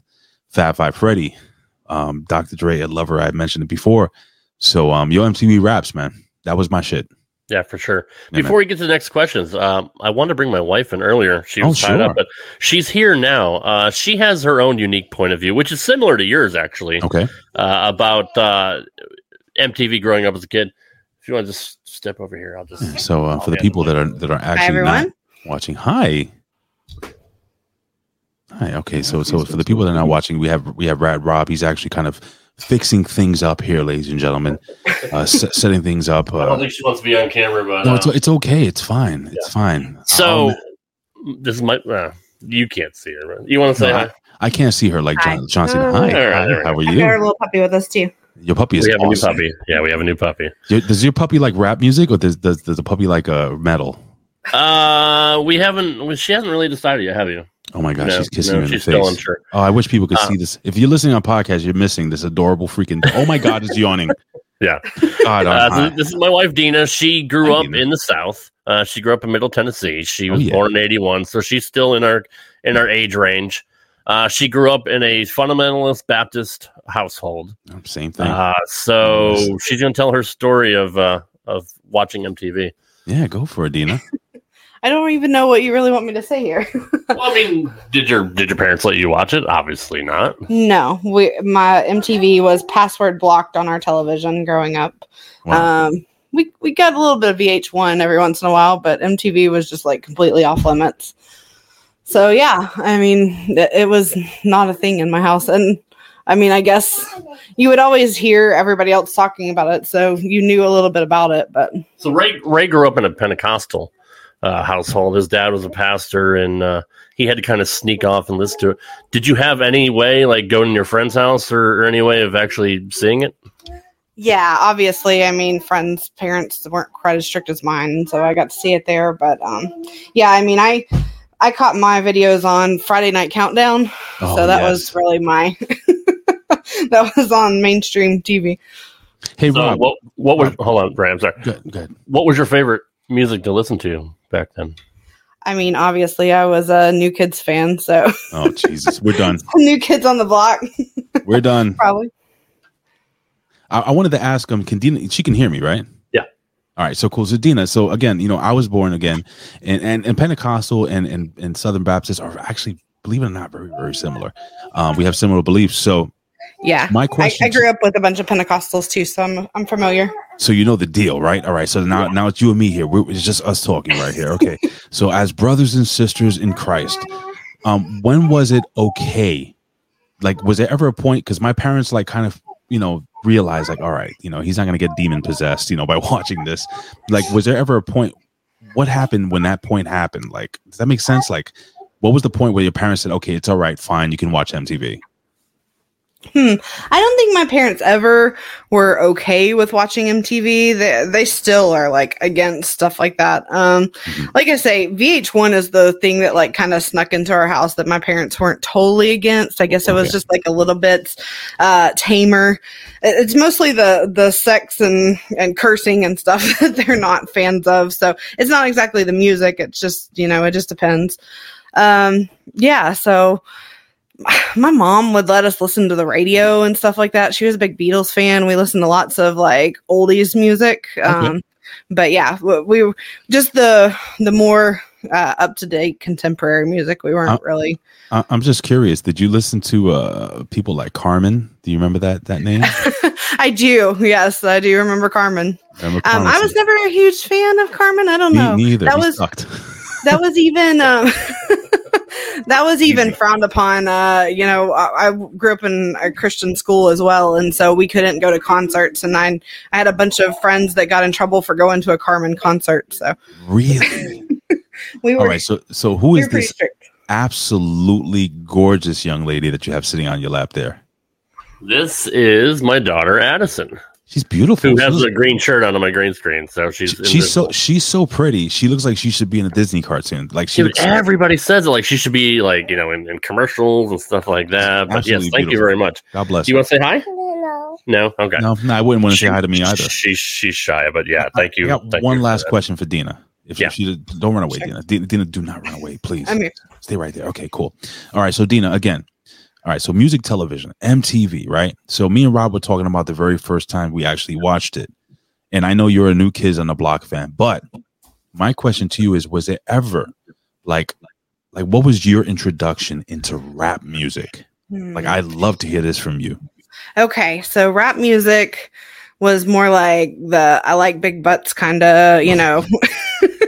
Fab Five Freddy, um, Dr. Dre, Ed Lover. I had mentioned it before. So, um, yo, MTV raps, man. That was my shit. Yeah, for sure. Yeah, Before we get to the next questions, um, I wanted to bring my wife in earlier. She was Oh, tied sure. up, but she's here now. Uh, she has her own unique point of view, which is similar to yours, actually, Okay. uh, about uh, MTV growing up as a kid. If you want to just step over here, I'll just. So, uh, for the people that are that are actually everyone. not watching, hi, hi. Okay, so so for the people that are not watching, we have we have Rad Rob. He's actually kind of fixing things up here, ladies and gentlemen, uh, s- setting things up. it. I don't Uh, think she wants to be on camera, but no, it's uh, it's okay. It's fine. It's fine. so. Um, this is my. Uh, you can't see her. But you want to say No, hi? I can't see her like John, Hi. John Cena. Uh, Hi, All right, hi, there how are I've got our little puppy with us too. Your puppy is We have a new awesome. puppy. Yeah, we have a new puppy. Your- Does your puppy like rap music, or does does, does the puppy like uh, metal? Uh, we haven't. She hasn't really decided yet, have you? Oh my gosh, no, she's kissing no, you in the face. Oh, I wish people could Uh, see this. If you're listening on podcast, you're missing this adorable freaking. Oh my God, it's yawning. Yeah. God, Uh, so this is my wife Dina. She grew Hi, up in the South. Uh, she grew up in Middle Tennessee. She Oh, was yeah. born in '81, so she's still in our in our age range. Uh, she grew up in a fundamentalist Baptist household. Same thing. Uh, so she's going to tell her story of uh, of watching MTV. yeah, go for it, Dina. I don't even know what you really want me to say here. well, I mean, did your did your parents let you watch it? Obviously not. no, we my MTV was password blocked on our television growing up. Wow. Um, we we got a little bit of VH1 every once in a while, but MTV was just like completely off limits. So yeah, I mean, it, it was not a thing in my house, and I mean, I guess you would always hear everybody else talking about it, so you knew a little bit about it. But So Ray Ray grew up in a Pentecostal uh, household. His dad was a pastor, and uh, he had to kind of sneak off and listen to it. Did you have any way, like going to your friend's house, or, or any way of actually seeing it? yeah, obviously, I mean, friends' parents weren't quite as strict as mine, so I got to see it there. But um, yeah, I mean, I I caught my videos on Friday Night Countdown, Oh, so that yes. was really my that was on mainstream TV. Hey, So Rob. what what was hold on, Ray, I'm sorry. Good, good. What was your favorite music to listen to back then? I mean, obviously, I was a New Kids fan, so Oh Jesus, we're done. New Kids on the Block, We're done. probably. I, I wanted to ask him. Can Dina? She can hear me, right? Yeah. All right. So cool. So Dina. So again, you know, I was born again, and and, and Pentecostal and, and and Southern Baptists are actually, believe it or not, very very similar. Um, we have similar beliefs. So Yeah, my I, question. I grew up with a bunch of Pentecostals too, so I'm I'm familiar. So you know the deal, right? All right. So now, now it's you and me here. We're, it's just us talking right here. Okay. so as brothers and sisters in Christ, um, when was it okay? Like, was there ever a point? Because my parents, like, kind of, you know, realized, like, all right, you know, he's not going to get demon possessed, you know, by watching this. Like, was there ever a point? What happened when that point happened? Like, does that make sense? Like, what was the point where your parents said, okay, it's all right, fine, you can watch MTV? Hmm. I don't think my parents ever were okay with watching MTV. They they still are like against stuff like that. Um, Mhm. like I say, VH1 is the thing that like kind of snuck into our house that my parents weren't totally against. I guess it was Okay. just like a little bit uh, tamer. It's mostly the the sex and and cursing and stuff that they're not fans of. So it's not exactly the music. It's just you know it just depends. Um, yeah. So my mom would let us listen to the radio and stuff like that. She was a big Beatles fan. We listened to lots of like oldies music. Um, but yeah, we, we were- just the the more uh, up to date contemporary music. We weren't Uh, really. I, I'm just curious. Did you listen to uh, people like Carmen? Do you remember that that name? I do. Yes, I do remember Carmen. Remember Um, Carmen? I was never a huge fan of Carmen. I don't Me, know. neither. That He was sucked. that was even um, that was even frowned upon. Uh, you know, I, I grew up in a Christian school as well, and so we couldn't go to concerts. And I, I had a bunch of friends that got in trouble for going to a Carmen concert. So really? we were, All right. So so who we is this absolutely gorgeous young lady that you have sitting on your lap there? This is my daughter Addison, She's beautiful. who She has looks- a green shirt on my green screen. So she's she- she's so she's so pretty. She looks like she should be in a Disney cartoon. Like she Dude, looks everybody says it like she should be like you know in, in commercials and stuff like that. But yes, Absolutely thank you very much. God bless Do you want to say hi? Hello. No, okay. No, no, I wouldn't want to say hi to me either. She's she's shy, but yeah, thank you. I got Thank one you last that. question for Dina. If Yeah. she don't run away, Dina. Dina. Dina, do not run away, please. I'm here. Stay right there. Okay, cool. All right, so Dina, again. All right, so music television, MTV, right? So me and Rob were talking about the very first time we actually watched it. And I know you're a new Kids on the Block fan, but my question to you is was it ever like like what was your introduction into rap music? Like Hmm. I'd love to hear this from you. Okay, so rap music was more like the I like big butts kind of, you know,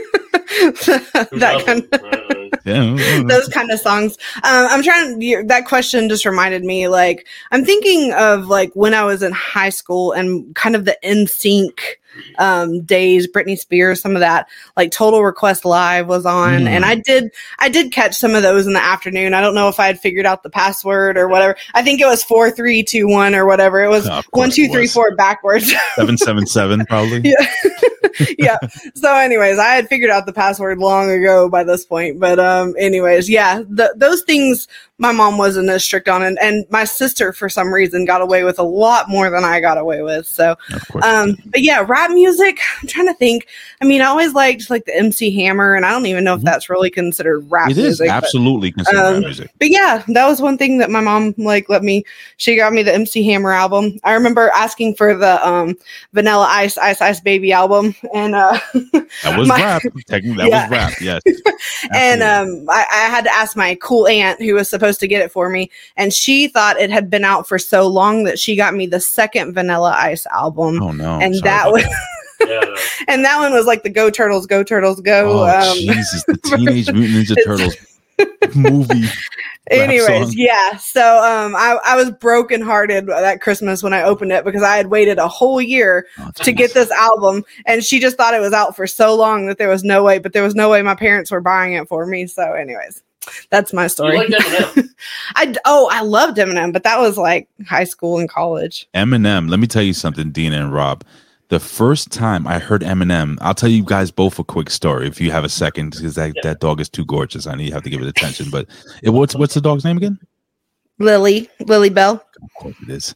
that kind of Yeah. those kind of songs. Um, I'm trying. That question just reminded me. Like I'm thinking of like when I was in high school and kind of the NSYNC um, days, Britney Spears, some of that. Like Total Request Live was on, Mm. and I did I did catch some of those in the afternoon. I don't know if I had figured out the password or whatever. I think it was four three two one or whatever. It was Oh, of one two three four backwards. 777 probably. Yeah. yeah. So, anyways, I had figured out the password long ago by this point. But, um, anyways, yeah, the, those things my mom wasn't as strict on, it. and my sister for some reason got away with a lot more than I got away with. So, um, but yeah, rap music. I'm trying to think. I mean, I always liked like the MC Hammer, and I don't even know if that's really considered rap Mm-hmm. it is music. but- absolutely considered um, rap music. but yeah, that was one thing that my mom like let me. She got me the MC Hammer album. I remember asking for the um, Vanilla Ice Ice Ice Baby album, and uh, That was my- rap. Technically, that Yeah. was rap. Yes. and um, I, I had to ask my cool aunt who was supposed to get it for me, and she thought it had been out for so long that she got me the second Vanilla Ice album, oh no. and Sorry that was Yeah. and that one was like the Go Turtles, Go Turtles, Go. Oh um, Jesus! The Teenage Mutant Ninja It's- Turtles movie. Anyways, song. yeah. So um, I, I was brokenhearted that Christmas when I opened it because I had waited a whole year Oh, to get this album, and she just thought it was out for so long that there was no way. But there was no way my parents were buying it for me. So, anyways, that's my You story. like Eminem? I d- oh, I loved Eminem, but that was like high school and college. Eminem. Let me tell you something, Dina and Rob. The first time I heard Eminem, I'll tell you guys both a quick story if you have a second, because that, that dog is too gorgeous. I know you have to give it attention. But it, what's what's the dog's name again? Lily, Lily Bell. Of course it is.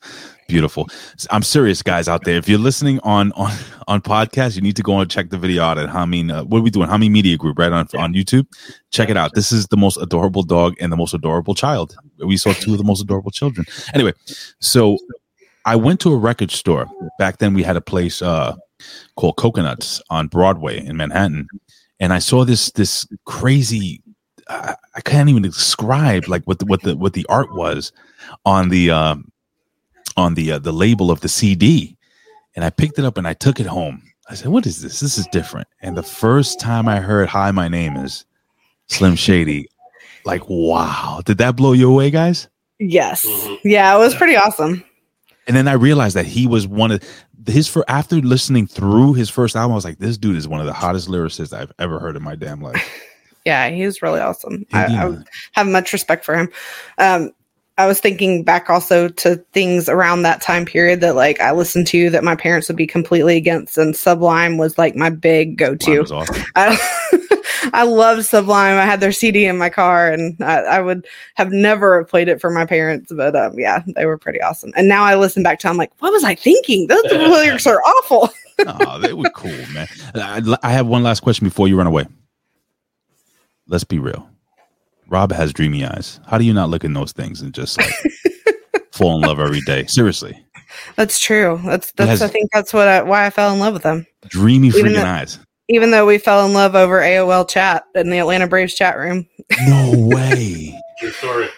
Beautiful. I'm serious, guys out there. If you're listening on on on podcast, you need to go and check the video out at Hami. Uh, what are we doing? Hami Media Group, right on on YouTube. Check it out. This is the most adorable dog and the most adorable child. We saw two of the most adorable children. Anyway, so I went to a record store back then. We had a place uh, called Coconuts on Broadway in Manhattan, and I saw this this crazy. I, I can't even describe like what the, what the what the art was on the um, on the uh, the label of the CD, and I picked it up and I took it home. I said, "What is this? This is different." And the first time I heard "Hi, my name is Slim Shady," like, wow, did that blow you away, guys? Yes. Mhm. Yeah, it was pretty awesome. And then I realized that he was one of his for after listening through his first album, I was like, this dude is one of the hottest lyricists I've ever heard in my damn life. Yeah, he was really awesome. I. I have much respect for him. Um, I was thinking back also to things around that time period that like I listened to that my parents would be completely against, and Sublime was like my big go to. awesome. I, I loved Sublime. I had their CD in my car, and I, I would have never played it for my parents, but um, yeah, they were pretty awesome. And now I listen back to, I'm like, what was I thinking? Those lyrics are awful. oh, they were cool, man. I, I have one last question before you run away. Let's be real. Rob has dreamy eyes. How do you not look in those things and just like fall in love every day? Seriously, That's true. That's that's. I think that's what I, why I fell in love with them. dreamy Even freaking though- eyes. Even though we fell in love over AOL chat in the Atlanta Braves chat room. No way. True story.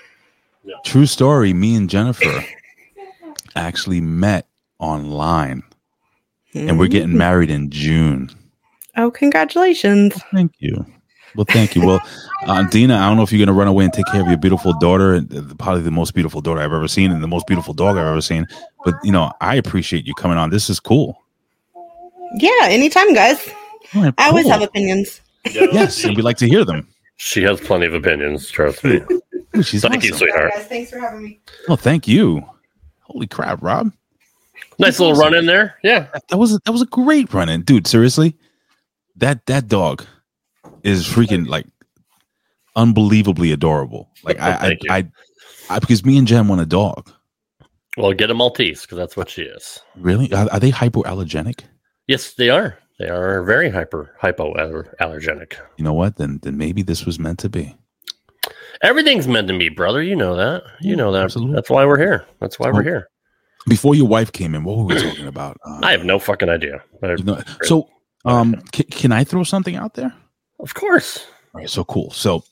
True story. Me and Jennifer actually met online, and we're getting mm. married in June. Oh, congratulations! Thank you. Well, thank you. Well, uh, Dina, I don't know if you're going to run away and take care of your beautiful daughter, and uh, probably the most beautiful daughter I've ever seen, and the most beautiful dog I've ever seen. But you know, I appreciate you coming on. This is cool. Yeah, anytime, guys. All right, I always have opinions. yes, and we like to hear them. She has plenty of opinions, trust me. Ooh, she's Thank you, awesome. sweetheart. guys, thanks for having me. Oh, thank you. Holy crap, Rob! Nice little run in there. Yeah. That was that was a great run in, dude. Seriously, that that dog is freaking like unbelievably adorable. Like I I, I, I because me and Jen want a dog. Well, get a Maltese because that's what she is. Really? Are, are they hypoallergenic? Yes, they are. They are very hyper hypoallergenic. You know what? Then then maybe this was meant to be. Everything's meant to be, brother. You know that. You know that. absolutely. That's why we're here. That's why we're here. Before your wife came in, what were we talking about? Uh, I have no fucking idea. You know- so, um, c- can I throw something out there? Of course. All right, so cool. So,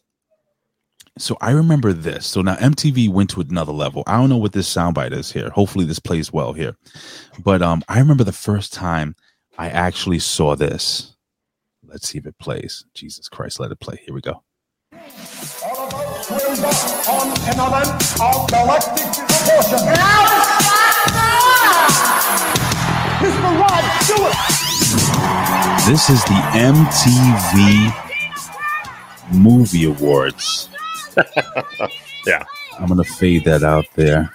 so I remember this. So now MTV went to another level. I don't know what this soundbite is here. Hopefully, this plays well here. But um, I remember the first time I actually saw this. Let's see if it plays. Jesus Christ, let it play. Here we go. on an event of galactic proportion. Mr. Rod Stewart. This is the MTV Movie Awards. Yeah. I'm gonna fade that out there.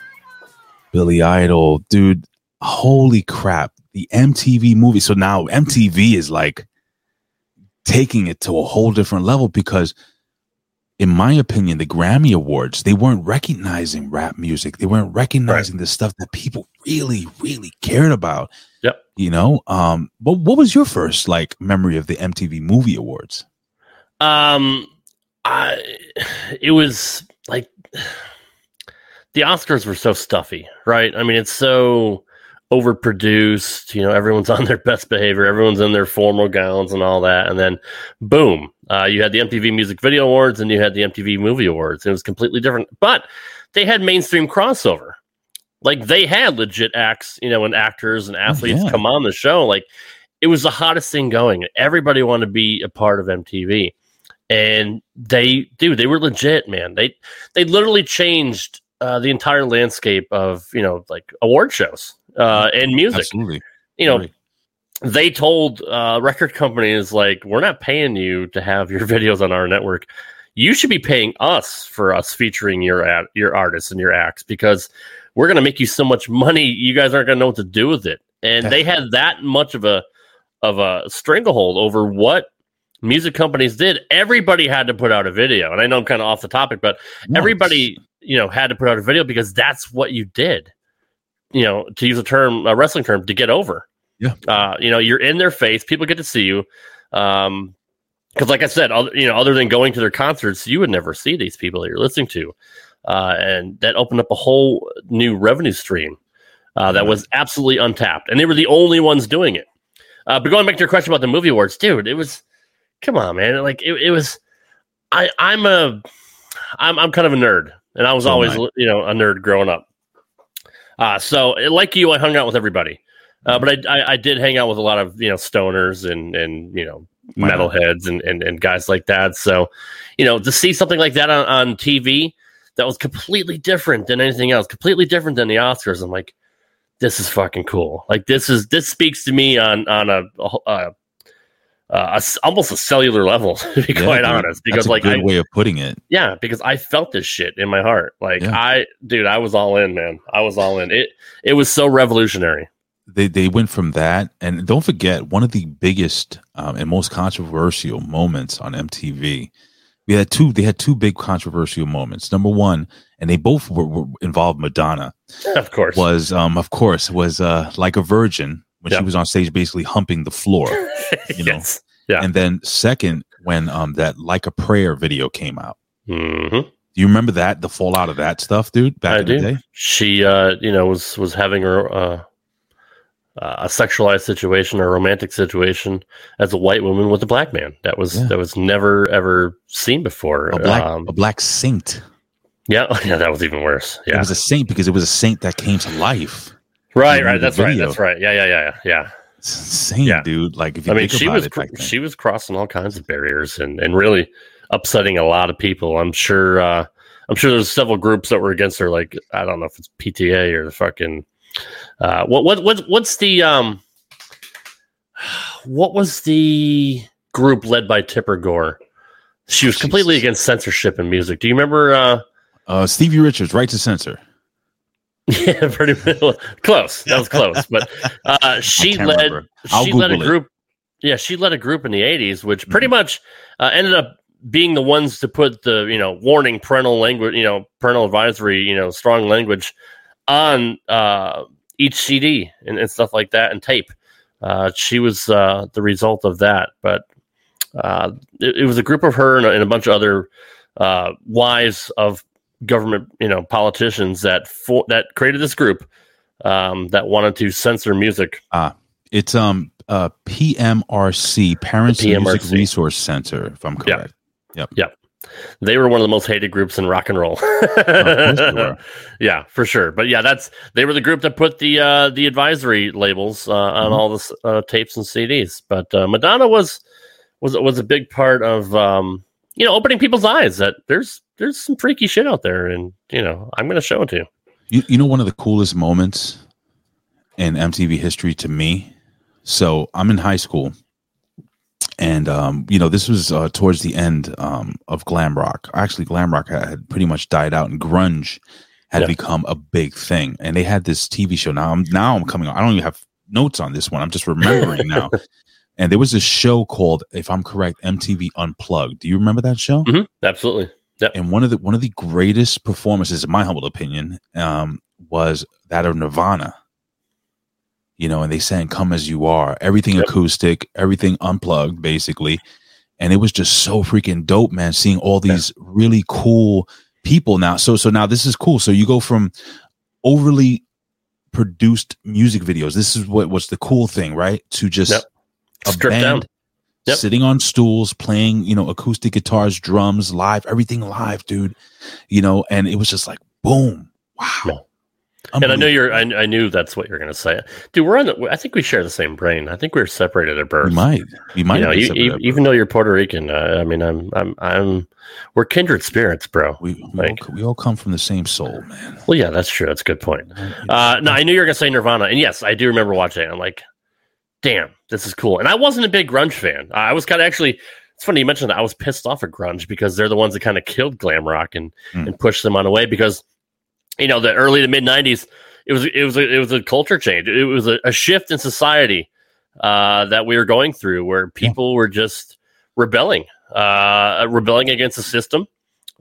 Billy Idol, dude. Holy crap. The MTV movie. So now MTV is like taking it to a whole different level because in my opinion, the Grammy Awards, they weren't recognizing rap music. They weren't recognizing the stuff that people really, really cared about. Yep. You know? Um, but what was your first like memory of the MTV Movie Awards? Um, I it was like the Oscars were so stuffy, right? I mean, it's so overproduced. You know, everyone's on their best behavior, everyone's in their formal gowns and all that, and then boom, uh, you had the MTV Music Video Awards and you had the MTV Movie Awards. It was completely different, but they had mainstream crossover. Like they had legit acts, you know, and actors and athletes yeah. come on the show. Like it was the hottest thing going. Everybody wanted to be a part of MTV and they dude they were legit man they they literally changed uh, the entire landscape of you know like award shows uh, and music Absolutely. you know they told uh, record companies like we're not paying you to have your videos on our network you should be paying us for us featuring your ad, your artists and your acts because we're going to make you so much money you guys aren't going to know what to do with it. And they had that much of a of a stranglehold over what music companies did. Everybody had to put out a video and i know i'm kind of off the topic but No, everybody you know had to put out a video because that's what you did you know to use a term a wrestling term to get over. Yeah. uh you know you're in their face people get to see you um because like i said other, you know other than going to their concerts you would never see these people that you're listening to uh and that opened up a whole new revenue stream uh, that was absolutely untapped. And they were the only ones doing it. Uh but going back to your question about the movie awards dude it was come on man. Like it, it was i i'm a i'm i'm kind of a nerd. And i was am always I. you know a nerd growing up. Uh so like you i hung out with everybody. Uh, but I, I i did hang out with a lot of you know stoners and and you know metalheads and, and and guys like that. So you know to see something like that on, on tv that was completely different than anything else completely different than the oscars i'm like this is fucking cool like this is this speaks to me on on a, a, a uh, a s- almost a cellular level, to be Yeah, quite dude. honest. Because a like good I, way of putting it. yeah, because I felt this shit in my heart. Like Yeah. I, dude, I was all in, man. I was all in. It it was so revolutionary. They they went from that, and don't forget one of the biggest um, and most controversial moments on MTV. We had two. They had two big controversial moments. Number one, and they both were, were involved Madonna. Of course. Was um of course was uh like a virgin when Yeah. she was on stage basically humping the floor. you know. yes. Yeah. And then second, when um that like a prayer video came out. hmm Do you remember that the fallout of that stuff, dude? Back I in do. the day. She, uh, you know, was was having her uh, uh, a sexualized situation or a romantic situation as a white woman with a black man. That was Yeah. that was never ever seen before. A black Um, a black saint. yeah, yeah, that was even worse. Yeah, It was a saint because it was a saint that came to life. right, right. That's right. That's right. Yeah, yeah, yeah, yeah. It's insane, Yeah. dude. Like if you I mean, she was it, she was crossing all kinds of barriers and and really upsetting a lot of people. I'm sure. Uh, I'm sure there's several groups that were against her. Like I don't know if it's PTA or the fucking uh, what what what what's the um what was the group led by Tipper Gore? She was completely Jesus. against censorship in music. Do you remember? Uh, uh, Stevie Richards, right to censor. yeah, pretty close. That was close, but uh, she led she led a Google it. group. Yeah, she led a group in the '80s, which pretty Mm-hmm. much uh, ended up being the ones to put the you know warning parental language, you know parental advisory, you know strong language on uh, each CD and, and stuff like that and tape. Uh, she was uh, the result of that, but uh, it, it was a group of her and a, and a bunch of other uh, wives of government, you know, politicians that for, that created this group um, that wanted to censor music. Ah, it's um uh PMRC Parents The Music Resource Center, if I'm correct. Yep. Yep. They were one of the most hated groups in rock and roll. course yeah, for sure. But yeah, that's they were the group that put the uh, the advisory labels uh, on Mm-hmm. all the uh, tapes and CDs. But uh, Madonna was was was a big part of um, you know opening people's eyes that there's there's some freaky shit out there, and you know I'm going to show it to you. You, you know one of the coolest moments in MTV history to me. So I'm in high school, and um, you know this was uh, towards the end um, of glam rock. Actually, glam rock had, pretty much died out, and grunge had Yeah. become a big thing. And they had this TV show. Now I'm now I'm coming. on. I don't even have notes on this one. I'm just remembering now. And there was a show called, if I'm correct, MTV Unplugged. Do you remember that show? hmm Absolutely. and one of the one of the greatest performances, in my humble opinion, um, was that of Nirvana. You know, and they sang "Come as You Are," everything Yep. acoustic, everything unplugged, basically, and it was just so freaking dope, man. Seeing all these really cool people now. So, so now this is cool. So you go from overly produced music videos. This is what was the cool thing, right? To just Yep. a Stripped band. Yep. sitting on stools, playing, you know, acoustic guitars, drums, live, everything live, dude. You know, and it was just like boom, wow. Yeah. And I know you're. I, I knew that's what you're going to say, dude. We're on. The, I think we share the same brain. I think we're separated at birth. We might, we might. you know, you, separate even though you're Puerto Rican, uh, I mean, I'm, I'm, I'm, we're kindred spirits, bro. we we, like- all, we all come from the same soul, man. Well, yeah, that's true. That's a good point. Uh, no, I knew you were gonna say Nirvana, and yes, I do remember watching it. I'm like, damn, this is cool. And I wasn't a big grunge fan. I was kind of actually. It's funny you mentioned that. I was pissed off at grunge because they're the ones that kind of killed glam rock and Mm. and pushed them on away because you know the early to mid '90s. It was it was a, it was a culture change. It was a, a shift in society uh, that we were going through, where people were just rebelling, uh, rebelling against the system,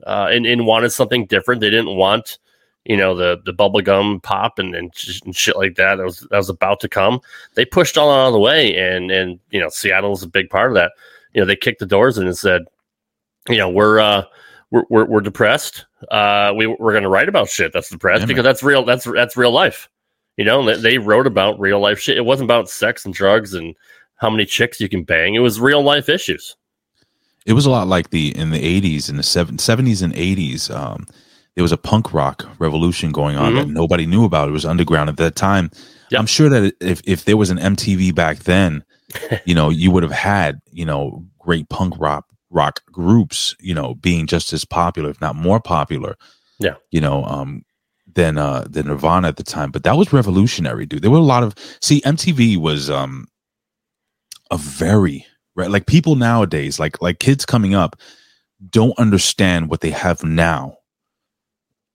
uh, and, and wanted something different. They didn't want, you know, the the bubblegum pop and, and, sh- and shit like that that was that was about to come. They pushed all out of the way, and and you know, Seattle was a big part of that. You know, they kicked the doors in and said, you know, we're uh, we're, we're, we're depressed. Uh, we we're going to write about shit that's depressed Yeah, because that's real. That's that's real life. You know, they, they wrote about real life shit. It wasn't about sex and drugs and how many chicks you can bang. It was real life issues. It was a lot like the in the eighties, in the seventies and eighties. Um, there was a punk rock revolution going on that nobody knew about. It was underground at that time. Yep. I'm sure that if if there was an MTV back then, you know, you would have had you know great punk rock rock groups, you know, being just as popular, if not more popular. Yeah. you know, um, than uh than Nirvana at the time. But that was revolutionary, dude. There were a lot of see MTV was um a very right like people nowadays like like kids coming up don't understand what they have now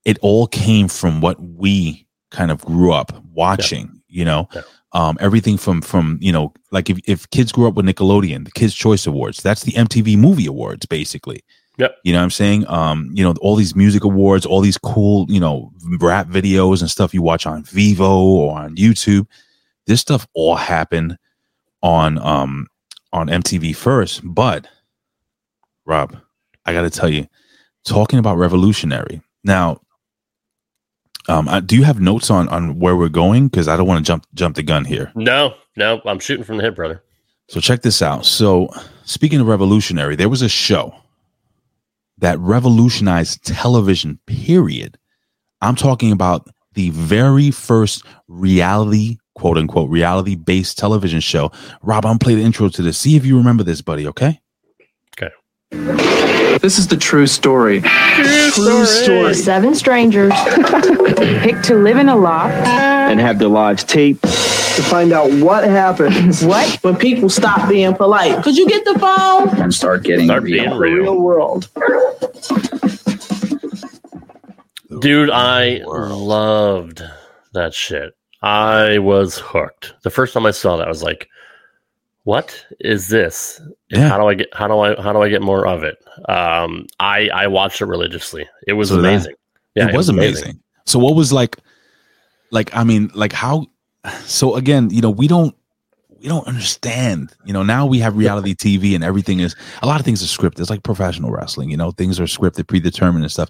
it all came from what we kind of grew up watching you know Yeah. Um everything from from you know like if, if kids grew up with nickelodeon the kids choice awards that's the mtv movie awards basically Yep. you know what i'm saying um you know all these music awards all these cool you know rap videos and stuff you watch on Vevo or on youtube this stuff all happened on um on MTV first, but Rob, I got to tell you, talking about revolutionary. Now, um, uh, do you have notes on on where we're going? Because I don't want to jump jump the gun here. No, no, I'm shooting from the hip, brother. So check this out. So speaking of revolutionary, there was a show that revolutionized television. Period. I'm talking about the very first reality, quote unquote, reality based television show. Rob, I'm gonna play the intro to this. See if you remember this, buddy. Okay. This is the true story. True story. Seven strangers picked to live in a loft. and have their lives taped. to find out what happens What? when people stop being polite. Could you get the phone? and start getting Start real. being The real. real world. Dude, I loved that shit. I was hooked. The first time I saw that, I was like, "What is this? Yeah. How do I get? How do I? How do I get more of it?" Um, I I watched it religiously. It was So that- amazing. Yeah, it was amazing. So what was like like I mean, like how? So again, you know, we don't we don't understand. You know, now we have reality TV and everything is a lot of things are scripted. It's like professional wrestling. You know, things are scripted, predetermined and stuff.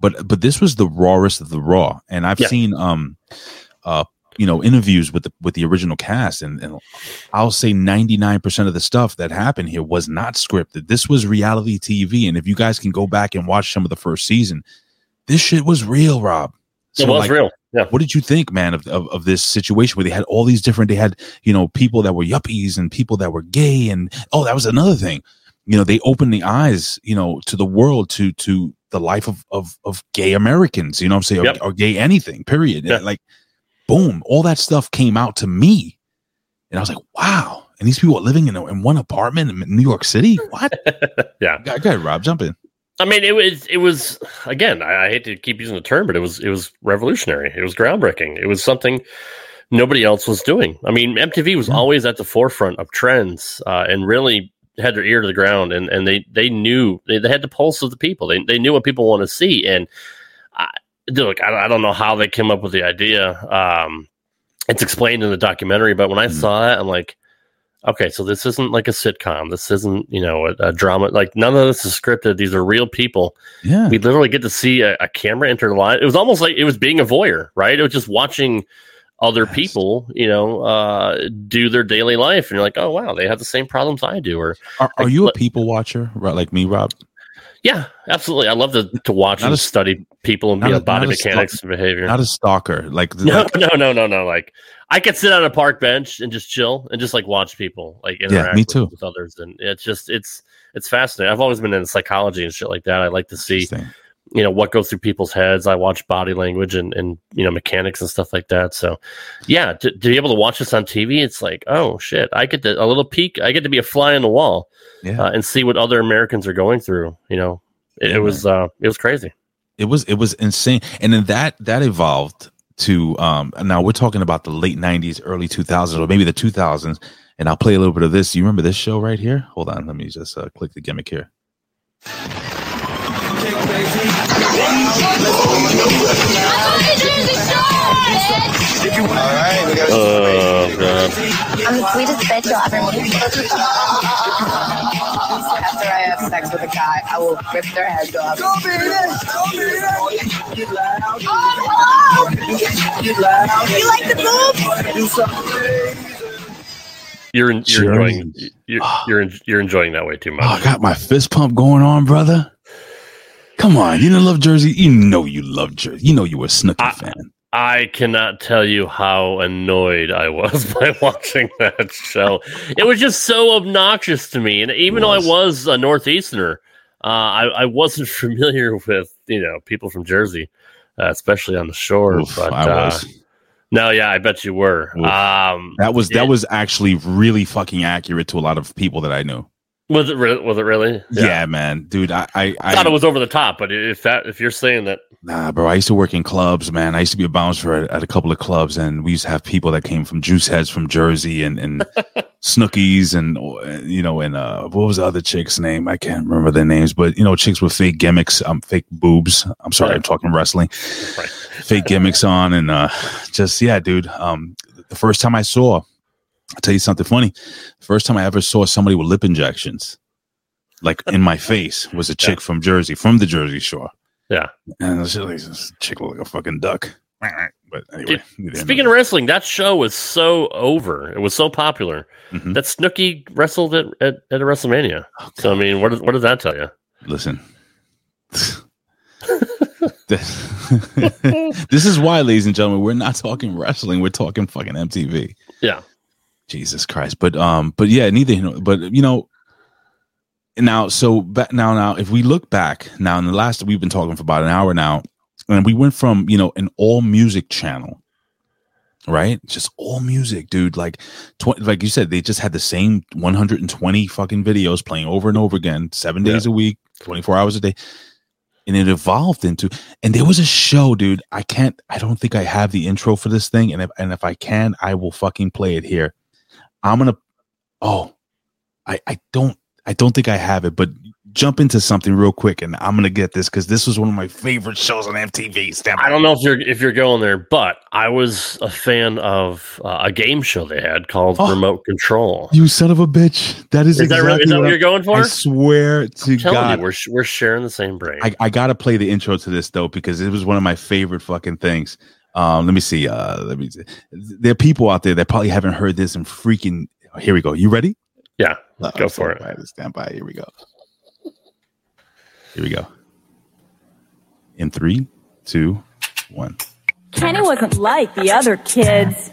But but this was the rawest of the raw, and I've Yeah. seen um uh you know interviews with the with the original cast and, and I'll say 99% of the stuff that happened here was not scripted. This was reality TV and if you guys can go back and watch some of the first season, this shit was real, Rob. it was like, real. Yeah. what did you think, man, of, of of this situation where they had all these different? They had you know people that were yuppies and people that were gay, and oh, that was another thing. You know, they opened the eyes, you know, to the world, to to the life of of of gay Americans. You know, what I'm saying, Yep. or, or gay anything. Period. Yeah. Like, boom, all that stuff came out to me, and I was like, wow. And these people are living in, a, in one apartment in New York City. What? Yeah. Go ahead, Rob, jump in. I mean, it was it was again. I, I hate to keep using the term, but it was it was revolutionary. It was groundbreaking. It was something nobody else was doing. I mean, MTV was always at the forefront of trends uh, and really had their ear to the ground, and, and they they knew they, they had the pulse of the people. They they knew what people want to see, and look, I, I don't know how they came up with the idea. Um, it's explained in the documentary, but when I saw it, I'm like, okay, so this isn't like a sitcom. This isn't, you know, a, a drama. Like none of this is scripted. These are real people. Yeah. We literally get to see a, a camera enter the line. It was almost like it was being a voyeur, right? It was just watching other people, you know, uh, do their daily life, and you're like, oh wow, they have the same problems I do. Or Are, are like, you a people watcher, right? Like me, Rob? Yeah, absolutely. I love to to watch Not and a- study people and you a- body not a stalk- mechanics and behavior. Not a stalker. Like, no, like- no, no, no, no. Like I could sit on a park bench and just chill and just like watch people like interact me with- too. With, others, and it's just it's it's fascinating. I've always been in psychology and shit like that. I like to see. You know what goes through people's heads. I watch body language and and you know mechanics and stuff like that. So yeah, to, to be able to watch this on TV, it's like oh shit, I get to a little peek. I get to be a fly on the wall Yeah. uh, and see what other Americans are going through. You know, it, Yeah, it was uh it was crazy. it was it was insane and then that that evolved to um now we're talking about the late 90s early 2000s or maybe the 2000s and i'll play a little bit of this you remember this show right here hold on let me just uh, click the gimmick here Alright, we got Oh god. I'm the sweetest bitch you'll ever meet. After I have sex with a guy, I will rip their heads off. Go, baby! Go, You like the boobs? You're you're Sure enjoying you're you're, you're enjoying that way too much. oh i got my fist pump going on brother come on you didn't love jersey you know you love jersey you know you were a snooki I- fan I cannot tell you how annoyed I was by watching that show. It was just so obnoxious to me, and even though I was. a northeasterner, uh, I, I wasn't familiar with you know people from Jersey, uh, especially on the shore. Oof, but i uh, was no, yeah, I bet you were. Um, that was that it- was actually really fucking accurate to a lot of people that i knew was it? Re- was it really? yeah, man dude i i, I thought it was over the top, but if that if you're saying that, Nah, bro. I used to work in clubs, man. I used to be a bouncer at, at a couple of clubs, and we used to have people that came from Juice Heads from Jersey and and Snookies and you know and uh, what was the other chick's name? I can't remember their names, but you know, chicks with fake gimmicks, um, fake boobs. I'm sorry, I'm talking wrestling. Right. Fake gimmicks on, and uh, just yeah, dude. Um, the first time I saw, I'll tell you something funny. First time I ever saw somebody with lip injections, like in my face, was a chick from Jersey, from the Jersey Shore. yeah. And just like this chick looked like a fucking duck. But anyway, Dude, Speaking of wrestling, that show was so over. It was so popular Mhm. that Snooki wrestled at, at, at a WrestleMania. so I mean, what, what does that tell you? listen, this is why, ladies and gentlemen, we're not talking wrestling. We're talking fucking MTV. Yeah. Jesus Christ. But um, but yeah, neither you know, but you know, now so back now now if we look back now in the last we've been talking for about an hour now, and we went from you know an all music channel, right? Just all music, dude. Like tw- like you said, they just had the same 120 fucking videos playing over and over again, seven days a week, 24 hours a day. And it evolved into, and there was a show, dude. I can't, I don't think I have the intro for this thing. And if, and if I can, I will fucking play it here. I'm gonna, oh, I, I don't, I don't think I have it, but jump into something real quick, and I'm gonna get this because this was one of my favorite shows on MTV. Stand I don't know if you're if you're going there, but I was a fan of uh, a game show they had called Oh. Remote Control. You son of a bitch! That is, Is that, exactly is that what I- you're going for? I swear to God, you, we're we're sharing the same brain. I, I gotta play the intro to this though because it was one of my favorite fucking things. Um, let me see. Uh, let me. See. There are people out there that probably haven't heard this and freaking. Here we go. You ready? yeah, Uh, go for it. Stand by, stand by. Here we go. Here we go. In three, two, one. Kenny wasn't like the other kids.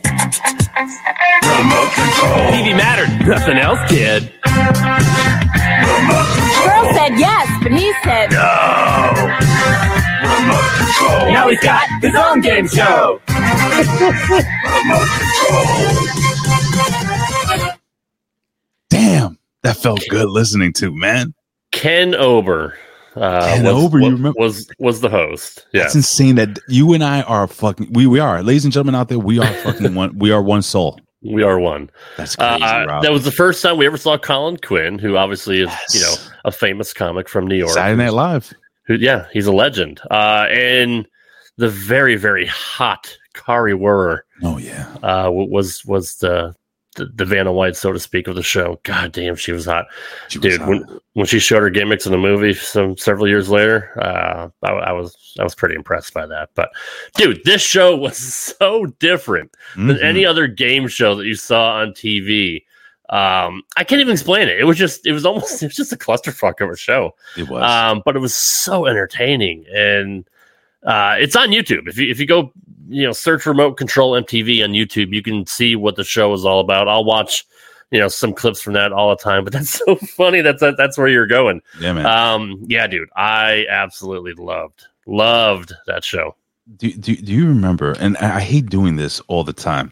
TV mattered. Nothing else did. Girl said yes, but he said Now he's got his own game show. Damn, that felt good listening to man. Ken Ober. Uh, Ken was, Ober, you remember- was was the host. Yeah, It's insane that you and I are fucking. We we are, ladies and gentlemen out there. We are fucking one. We are one soul. we are one. That's crazy, Uh, Rob. that was the first time we ever saw Colin Quinn, who obviously is you know a famous comic from New York. Saturday Night Live. Who, yeah, he's a legend. Uh, and the very very hot Kari Wuhrer Oh yeah. uh, was was the, the the Vanna White, so to speak, of the show. God damn, she was hot, She was dude. hot. When when she showed her gimmicks in the movie some several years later, uh, I, I was I was pretty impressed by that. But dude, this show was so different than Mhm. any other game show that you saw on TV. Um, I can't even explain it. It was just it was almost it was just a clusterfuck of a show. It was. Um, but it was so entertaining, and uh, it's on YouTube. If you if you go, you know, search remote control MTV on YouTube, you can see what the show is all about. I'll watch, you know, some clips from that all the time. But that's so funny. That's that, that's where you're going. yeah, man. Um, yeah, dude, I absolutely loved loved that show. do, do do you remember? And I I hate doing this all the time,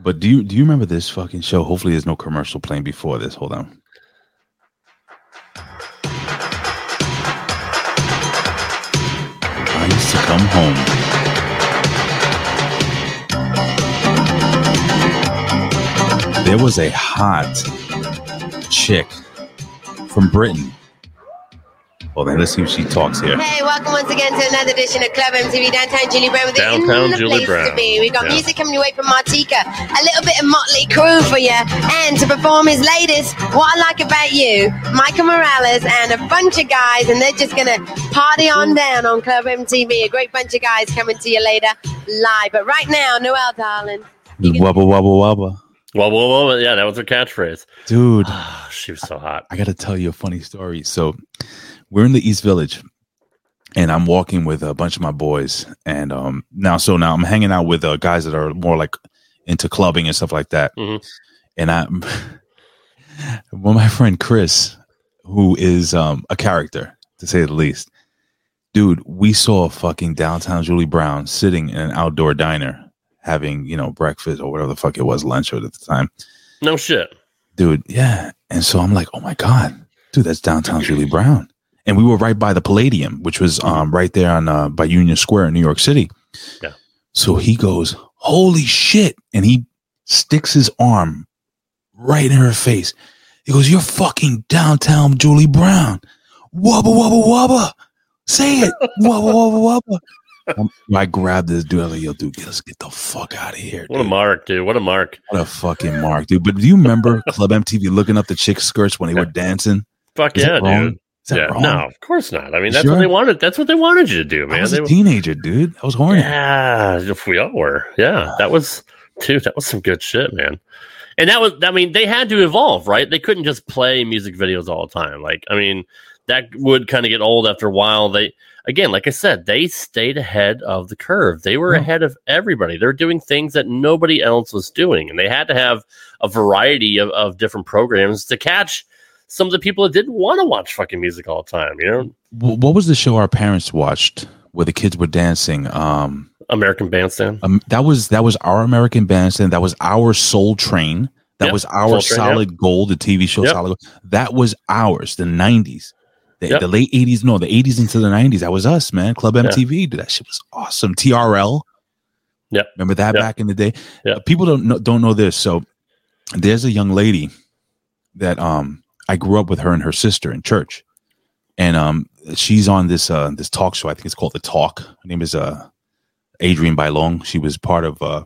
but do you do you remember this fucking show? Hopefully, there's no commercial playing before this. Hold on. I used to come home. There was a hot chick from Britain. Well, then let's see if she talks here. Hey, welcome once again to another edition of Club MTV Downtown Julie Brown with Downtown the Julie place Brown. to be. We've got Yeah. music coming your way from Martika, a little bit of Motley Crue for you, and to perform his latest "What I Like About You," Michael Morales and a bunch of guys, and they're just gonna party on down on Club MTV. A great bunch of guys coming to you later live. But right now, Noel, darling. Wubba wubba wubba. Well, well, well, yeah, that was her catchphrase. Dude, ah, She was so hot. I got to tell you a funny story. So, we're in the East Village, and I'm walking with a bunch of my boys. And um, now, so now I'm hanging out with uh, guys that are more like into clubbing and stuff like that. Mhm. And I'm, well, my friend Chris, who is um, a character to say the least, dude, we saw fucking downtown Julie Brown sitting in an outdoor diner having you know breakfast or whatever the fuck it was, lunch at the time No shit. dude yeah and so i'm like oh my god dude that's downtown julie brown and we were right by the palladium which was um right there on uh by union square in new york city Yeah. so he goes holy shit and he sticks his arm right in her face he goes you're fucking downtown julie brown wubba wubba wubba say it wubba wubba wubba I grabbed this dude. I was like, "Yo, dude, let's get the fuck out of here." What a mark, dude. What a mark. What a fucking mark, dude. But do you remember Club MTV looking up the chick skirts when they were dancing? Fuck Is yeah, dude. Yeah, wrong? no, of course not. I mean, that's what they wanted. That's what they wanted you to do, I man. was They a teenager, dude. I was horny. Yeah, if we all were. Yeah, that was, dude, that was some good shit, man. And that was, I mean, they had to evolve, right? They couldn't just play music videos all the time. Like, I mean, that would kind of get old after a while. They, again, like I said, they stayed ahead of the curve. They were Yeah. ahead of everybody. They're doing things that nobody else was doing. And they had to have a variety of, of different programs to catch some of the people that didn't want to watch fucking music all the time, you know? What was the show our parents watched where the kids were dancing? Um, American Bandstand. um that was that was our American Bandstand. That was our Soul Train. That Yep, was our Soul Train, Solid Gold, the TV show Yep. Solid Gold. That was ours. The nineties. The, Yep. the late eighties, no, the eighties into the nineties. That was us, man. Club MTV, dude. That shit was awesome. TRL. yeah Remember that Yep. back in the day? Yep. Uh, People don't know, don't know this. So there's a young lady that um I grew up with her and her sister in church. and um, she's on this uh this talk show. I think it's called The Talk. Her name is uh Adrienne Bailon. She was part of uh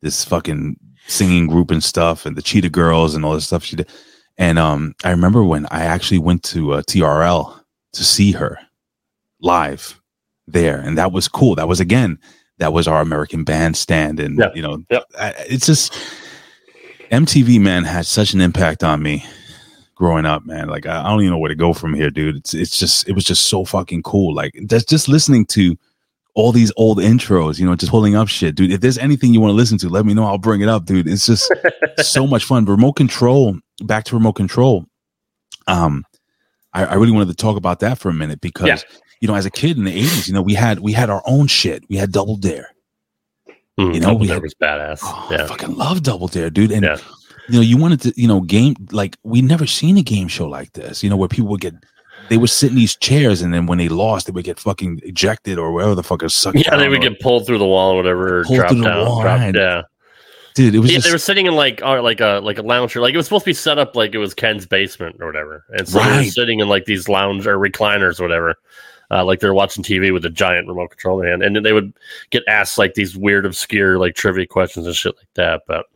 this fucking singing group and stuff, and the Cheetah Girls and all this stuff she did. And um, I remember when I actually went to uh, TRL to see her live there, and that was cool. That was again, that was our American Bandstand, and Yeah. you know, Yep. I, it's just MTV man had such an impact on me growing up, man. Like I, I don't even know where to go from here, dude. It's it's just it was just so fucking cool. Like just just listening to all these old intros, you know, just pulling up shit, dude. If there's anything you want to listen to, let me know. I'll bring it up, dude. It's just so much fun. Remote control. Back to remote control. Um, I, I really wanted to talk about that for a minute because Yeah. you know, as a kid in the '80s, you know, we had we had our own shit. We had Double Dare. Mm, You know, Double we Dare had- was badass. Oh, yeah. I fucking love Double Dare, dude. And Yeah. You know, you wanted to, you know, game like we never seen a game show like this. You know, where people would get they would sit in these chairs, and then when they lost, they would get fucking ejected or whatever the fuck is sucked. Yeah, they would get pulled through the wall or whatever, Pulled dropped through the down. wall, dropped- right. yeah. dude. It was Yeah, just they were sitting in like uh, like a like a lounge like it was supposed to be set up like it was Ken's basement or whatever, and so they were sitting in like these lounge or recliners or whatever, uh, like they're watching TV with a giant remote control in their hand, and then they would get asked like these weird, obscure like trivia questions and shit like that. But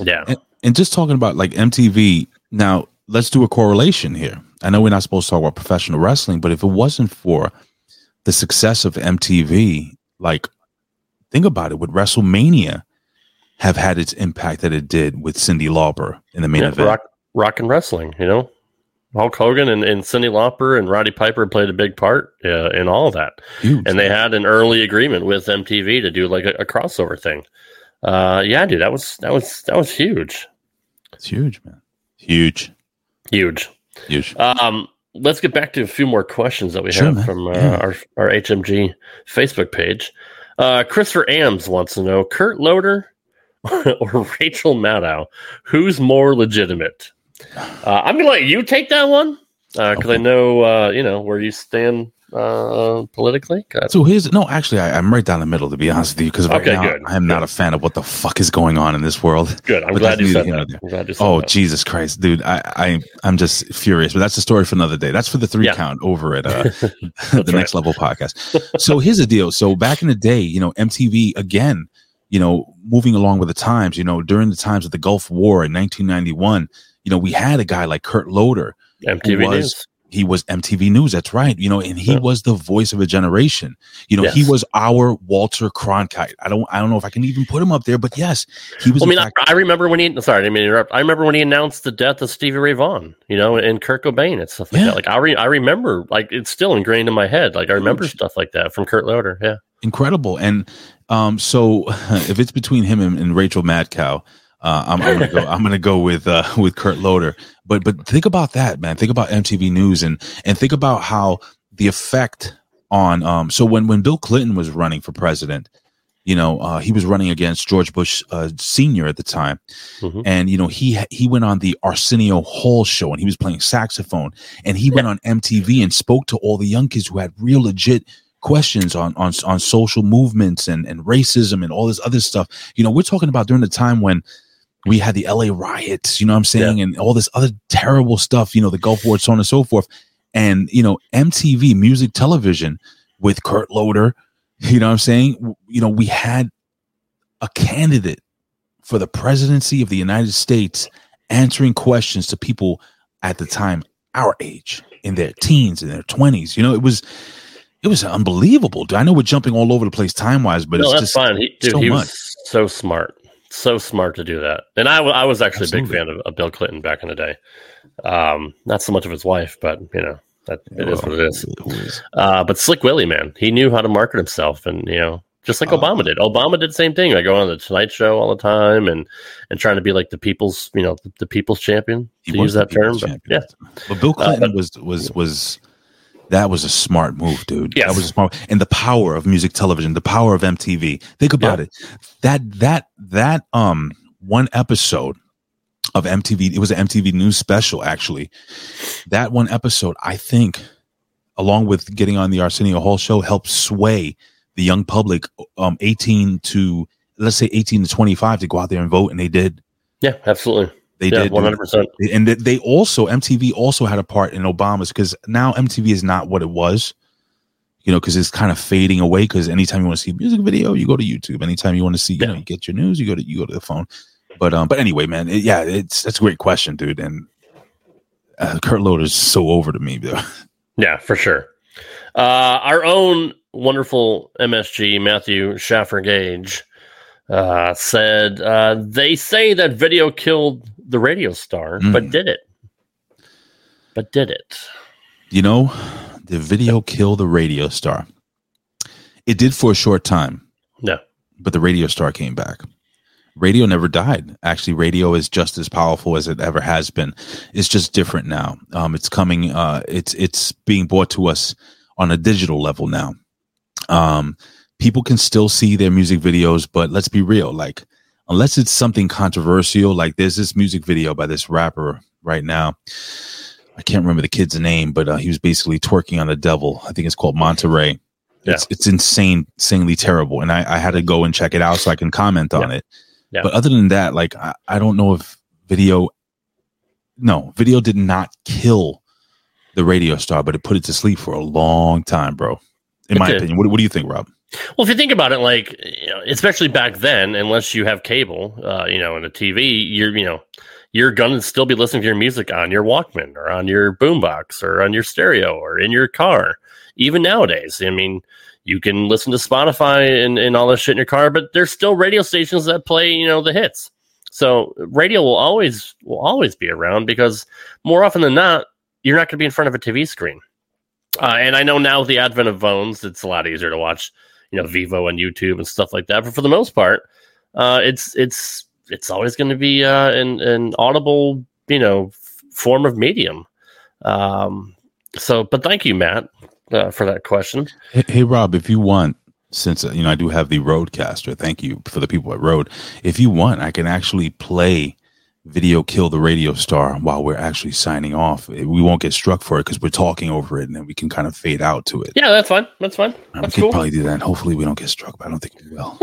yeah, and, and just talking about like MTV. Now, let's do a correlation here. I know we're not supposed to talk about professional wrestling, but if it wasn't for the success of MTV, like think about it, would WrestleMania have had its impact that it did with Cyndi Lauper in the main yeah, event? rock rock and wrestling, you know. Hulk Hogan and, and Cyndi Lauper and Roddy Piper played a big part uh, in all that. Huge. and they had an early agreement with MTV to do like a, a crossover thing. Uh, yeah, dude, that was that was that was huge, It's huge, man. Huge, huge. huge. Um, let's get back to a few more questions that we Sure, have man. from uh, Yeah. our our HMG Facebook page. Uh, Christopher Ams wants to know Kurt Loder or Rachel Maddow, who's more legitimate? Uh, I'm gonna let you take that one because I know uh, you know where you stand uh, politically. So here's no, actually, I, I'm right down the middle to be honest with you, because right Okay, now good, I am not a fan of what the fuck is going on in this world. Good. I'm glad you said that. I'm glad you said Oh that. Jesus Christ, dude! I, I I'm just furious, but that's a story for another day. That's for the three Yeah. count over at uh, the right. next level podcast. So here's the deal. So back in the day, you know, MTV again, you know, moving along with the times, you know, during the times of the Gulf War in 1991, you know, we had a guy like Kurt Loder, MTV was News. He was MTV News. That's right. You know, and he Yeah. was the voice of a generation. You know, he was our Walter Cronkite. I don't, I don't know if I can even put him up there, but yes, he was. Well, I mean, I, fact- I remember when he. Sorry, I didn't mean to interrupt. I remember when he announced the death of Stevie Ray Vaughan, you know, and Kurt Cobain and stuff like Yeah. that. Like I, re, I remember, like it's still ingrained in my head. Like I remember stuff like that from Kurt Loder. Yeah, incredible. And um, so if it's between him and, and Rachel Madcow, uh, I'm, I'm gonna go. I'm gonna go with uh, with Kurt Loder. But but think about that, man. Think about MTV News and and think about how the effect on. Um, so when when Bill Clinton was running for president, you know, uh, he was running against George Bush uh, Senior at the time, Mhm. and you know he he went on the Arsenio Hall show and he was playing saxophone, and he went on MTV and spoke to all the young kids who had real legit questions on on on social movements and and racism and all this other stuff. You know, we're talking about during the time when we had the LA riots, you know what I'm saying, and all this other terrible stuff, you know, the Gulf War, so on and so forth. And, you know, MTV music television with Kurt Loder, you know what I'm saying? You know, we had a candidate for the presidency of the United States answering questions to people at the time our age in their teens in their 20s you know it was it was unbelievable i know we're jumping all over the place time wise but no, it's that's just fine. He, dude, so he much was so smart, so smart to do that. And I, I was actually a big fan of, of Bill Clinton back in the day. Um, not so much of his wife, but you know, that it is what it is. Uh, but Slick Willie, man, he knew how to market himself, and you know, just like Uh, Obama did. Obama did the same thing. Like going on the Tonight Show all the time, and and trying to be like the people's, you know, the, the people's champion. he to use that term, but yeah, but bill Uh, clinton but- was was was that was a smart move dude Yes. that was a smart and the power of music television the power of mtv think about Yeah. it that that that um one episode of mtv it was an mtv news special actually that one episode i think along with getting on the arsenio hall show helped sway the young public um 18 to let's say 18 to 25 to go out there and vote and they did yeah, absolutely. They Yeah, did 100%. and they- also MTV also had a part in Obama's because now MTV is not what it was. You know, because it's kind of fading away. Because anytime you want to see a music video, you go to YouTube. Anytime you want to see, you know, you get your news, you go to you go to the phone. But um, but anyway, man, it- yeah, it's that's a great question, dude. And uh, Kurt Loder's so over to me, though. Yeah, for sure. Uh, our own wonderful MSG, Matthew Schaffer Gage, uh, said uh, they say that video killed the radio star, but Mm. did it? But did it? You know, the video killed the radio star. It did for a short time. No. But the radio star came back. Radio never died. Actually, radio is just as powerful as it ever has been. It's just different now. Um, it's coming. Uh, it's it's being brought to us on a digital level now. Um, people can still see their music videos, but let's be real. Like, unless it's something controversial, like there's this music video by this rapper right now. I can't remember the kid's name, but uh, he was basically twerking on the devil. I think it's called Montero. It's it's insane, insanely terrible, and I, I had to go and check it out so I can comment on it. Yeah. But other than that, like I, I don't know if video, no, video did not kill the radio star, but it put it to sleep for a long time, bro. In It my did. opinion, what, what do you think, Rob? Well, if you think about it, like you know, especially back then, unless you have cable, uh, you know, and a TV, you're you know, you're gonna still be listening to your music on your Walkman or on your boombox or on your stereo or in your car. Even nowadays, I mean, you can listen to Spotify and, and all this shit in your car, but there's still radio stations that play, you know, the hits. So radio will always will always be around because more often than not, you're not going to be in front of a TV screen. Uh, and I know now with the advent of phones, it's a lot easier to watch, you know, Vevo and YouTube and stuff like that. But for the most part, uh, it's it's it's always going to be uh, an an audible, you know, f- form of medium. Um, so, but thank you, Matt, uh, for that question. Hey, hey, Rob, if you want, since uh, you know I do have the RODECaster, thank you for the people at RODE. If you want, I can actually play video kill the radio star while we're actually signing off. We won't get struck for it because we're talking over it, and then we can kind of fade out to it. Yeah, that's fine. That's fine. we That's could cool. probably do that. Hopefully, we don't get struck, but I don't think we will.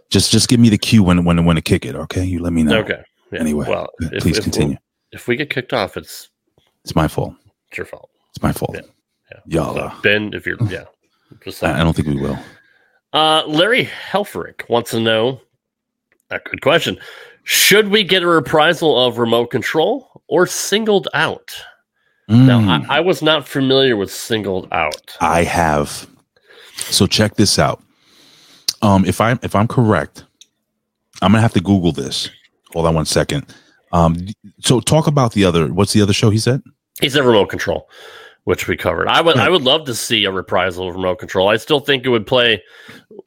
just just give me the cue when when when to kick it. Okay, you let me know. Okay. Yeah. Anyway, well, if, please if- continue. If we get kicked off, it's It's my fault. it's your fault. It's my fault. Y'all. So, Ben, if you're yeah, just I, I don't think we will. Uh, Larry Helfrich wants to know a good question. Should we get a reprisal of remote control or singled out? Now, Mm. I, I was not familiar with singled out. I have. So check this out. Um, if I'm if I'm correct, I'm gonna have to Google this. Hold on one second. Um, so talk about the other. What's the other show he said? He said remote control, which we covered. I would I would love to see a reprisal of remote control. I still think it would play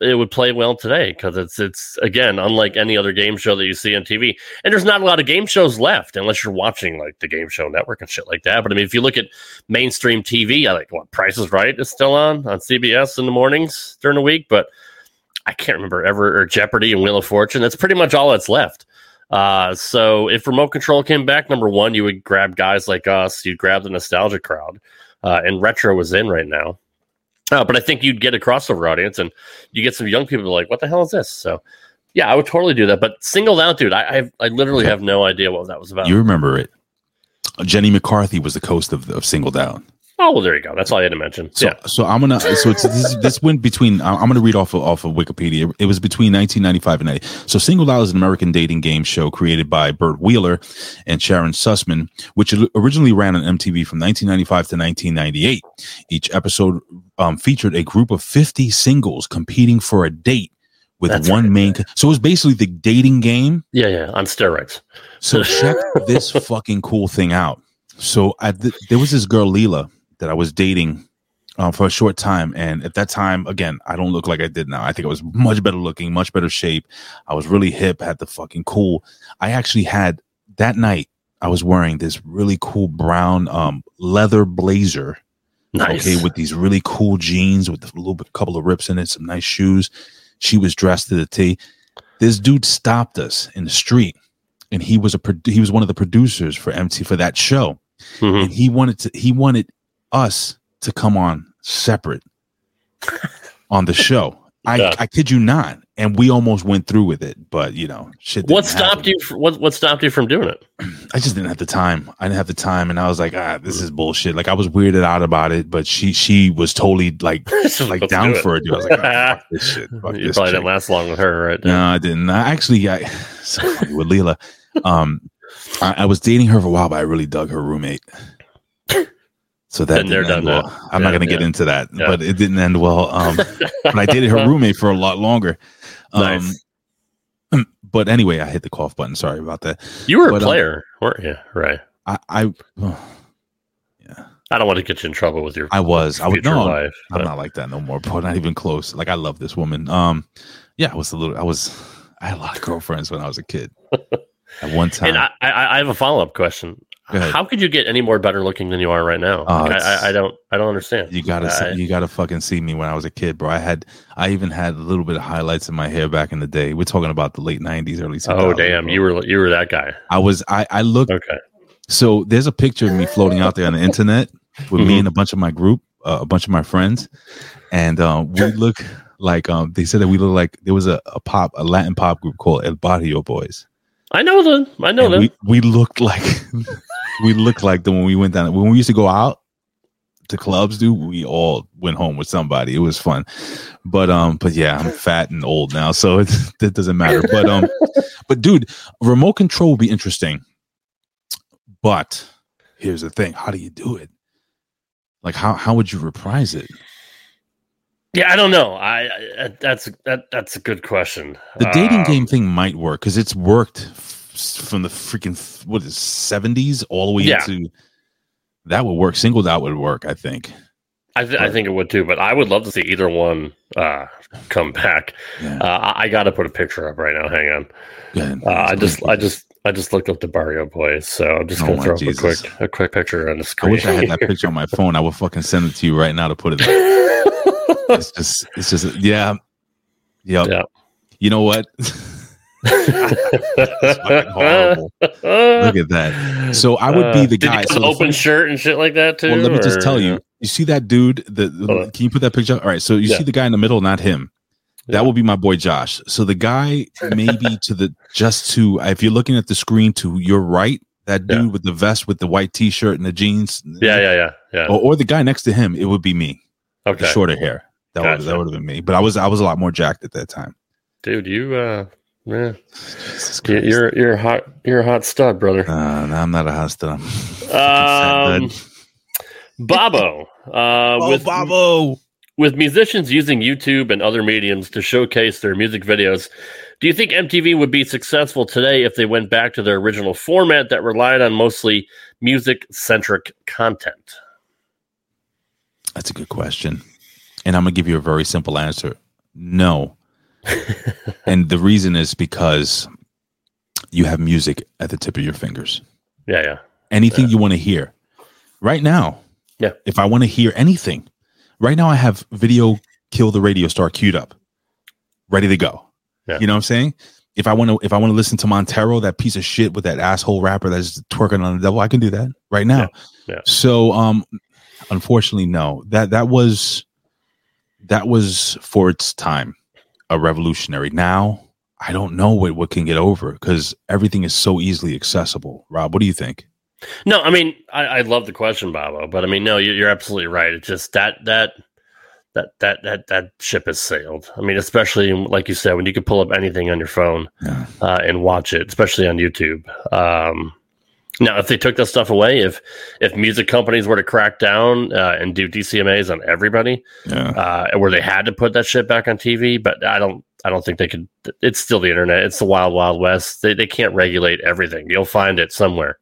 it would play well today because it's it's again unlike any other game show that you see on TV. And there's not a lot of game shows left unless you're watching like the Game Show Network and shit like that. But I mean, if you look at mainstream TV, I like what Price is Right is still on on CBS in the mornings during the week, but I can't remember ever or Jeopardy and Wheel of Fortune. That's pretty much all that's left. Uh, so if remote control came back, number one, you would grab guys like us. You'd grab the nostalgia crowd, uh, and retro is in right now. Uh, but I think you'd get a crossover audience, and you get some young people like, "What the hell is this?" So, yeah, I would totally do that. But singled out, dude, I I, I literally have no idea what that was about. You remember it? Jenny McCarthy was the host of, of Singled Out. Oh well, there you go. That's all I had to mention. So, yeah, so I'm gonna. So it's this, this went between. I'm gonna read off of, off of Wikipedia. It was between 1995 and 90. So, Single Out is an American dating game show created by Burt Wheeler and Sharon Sussman, which originally ran on MTV from 1995 to 1998. Each episode um, featured a group of 50 singles competing for a date with That's one main. So it was basically the dating game. yeah, yeah. On steroids. So check this fucking cool thing out. So I, th- there was this girl Leela that I was dating uh, for a short time, and at that time, again, I don't look like I did now. I think I was much better looking, much better shape. I was really hip, had the fucking cool. I actually had that night. I was wearing this really cool brown um, leather blazer. Nice. Okay, with these really cool jeans with a little bit, couple of rips in it, some nice shoes. She was dressed to the T. This dude stopped us in the street, and he was a he was one of the producers for MT for that show, Mm-hmm. and he wanted to he wanted us to come on separate on the show. I, Yeah. I kid you not. And we almost went through with it, but you know, shit. What didn't happen. stopped you? fr- What What stopped you from doing it? I just didn't have the time. I didn't have the time, and I was like, ah, this is bullshit. Like I was weirded out about it, but she she was totally like like down do for it. Dude. I was like, oh, this shit. You probably chick. didn't last long with her, right? No, I didn't. I actually, I, so with Leela. Um, I, I was dating her for a while, but I really dug her roommate. So that Been there, didn't end done well. that. I'm not going to get into that, Yeah. but it didn't end well. Um, but I dated her roommate for a lot longer. Um, Nice. But anyway, I hit the cough button. Sorry about that. You were a But, um, player, weren't you? Right. I, I, I don't want to get you in trouble with your. I was. I was. future No, wife, I'm but- not like that no more. But not even close. Like I love this woman. Um, yeah, I was a little. I was. I had a lot of girlfriends when I was a kid. At one time, And I, I, I have a follow up question. How could you get any more better looking than you are right now? Oh, Like, I, I, don't. I don't understand. You gotta, I- see, you gotta fucking see me when I was a kid, bro. I had, I even had a little bit of highlights in my hair back in the day. We're talking about the late '90s, early 2000s. Oh damn! bro. You were you were that guy. I was, I, I looked. Okay. So there's a picture of me floating out there on the internet with Mm-hmm. me and a bunch of my group, uh, a bunch of my friends, and uh, we look like um, they said that we look like there was a, a pop, a Latin pop group called El Barrio Boyzz. I know them. I know And them. we, we looked like we looked like them when we went down. When we used to go out to clubs dude we all went home with somebody. It was fun. But um but yeah i'm fat and old now so it, that doesn't matter. But um but dude remote control would be interesting. But here's the thing. How do you do it? Like how how would you reprise it? Yeah, I don't know. I, I that's that that's a good question. the dating Um, game thing might work because it's worked from the freaking what is 70s all the way Yeah. into that would work singled out would work i think I, th- I think it would too, but I would love to see either one uh, come back. Uh, I, I got to put a picture up right now. Hang on. Uh, I just, I just, I just looked up the Barrio Boyzz, so I'm just Oh gonna my throw up Jesus. a quick, a quick picture on the screen. I wish I had that picture on my phone. I would fucking send it to you right now to put it. There. it's just, it's just, yeah, yep. Yeah. You know what? That's fucking horrible. Look at that. So I would be Uh, the did you guy. put So an open funny- shirt and shit like that too. Well, let me just tell you. You see that dude? The, the- can you put that picture? All right. So you Yeah. see the guy in the middle, not him. That will be my boy Josh. So the guy maybe to the just to if you're looking at the screen to your right, that dude with the vest with the white t-shirt and the jeans. Yeah, yeah, yeah, yeah. Or, or the guy next to him, it would be me. With the Okay. shorter hair. That would that would have been me. But I was I was a lot more jacked at that time. dude, you, uh, yeah, You- you're you're a hot, you're a hot stud, brother. Uh, no, I'm not a hot stud. Um, Bobo. Uh, Oh, with, Bobo. With musicians using YouTube and other mediums to showcase their music videos, do you think MTV would be successful today if they went back to their original format that relied on mostly music centric content? That's a good question. And I'm gonna give you a very simple answer. No. and the reason is because you have music at the tip of your fingers. Yeah, yeah. Anything you want to hear. Right now. Yeah. If I want to hear anything, right now I have video kill the radio star queued up, ready to go. Yeah. You know what I'm saying? If I want to, if I want to listen to Montero, that piece of shit with that asshole rapper that's twerking on the devil, I can do that right now. Yeah. So, um, unfortunately, no. That that was that was for its time a revolutionary. Now, I don't know what what can get over because everything is so easily accessible. Rob, what do you think? No, I mean, I, I love the question, Bobo, but I mean, no, you're, you're absolutely right. It's just that that that that that that ship has sailed. I mean, especially like you said, when you can pull up anything on your phone uh, and watch it, especially on YouTube. Um, now, if they took that stuff away, if if music companies were to crack down uh, and do DCMA's on everybody, Yeah. uh, where they had to put that shit back on TV, but I don't. I don't think they could. It's still the internet. It's the wild, wild west. They they can't regulate everything. You'll find it somewhere.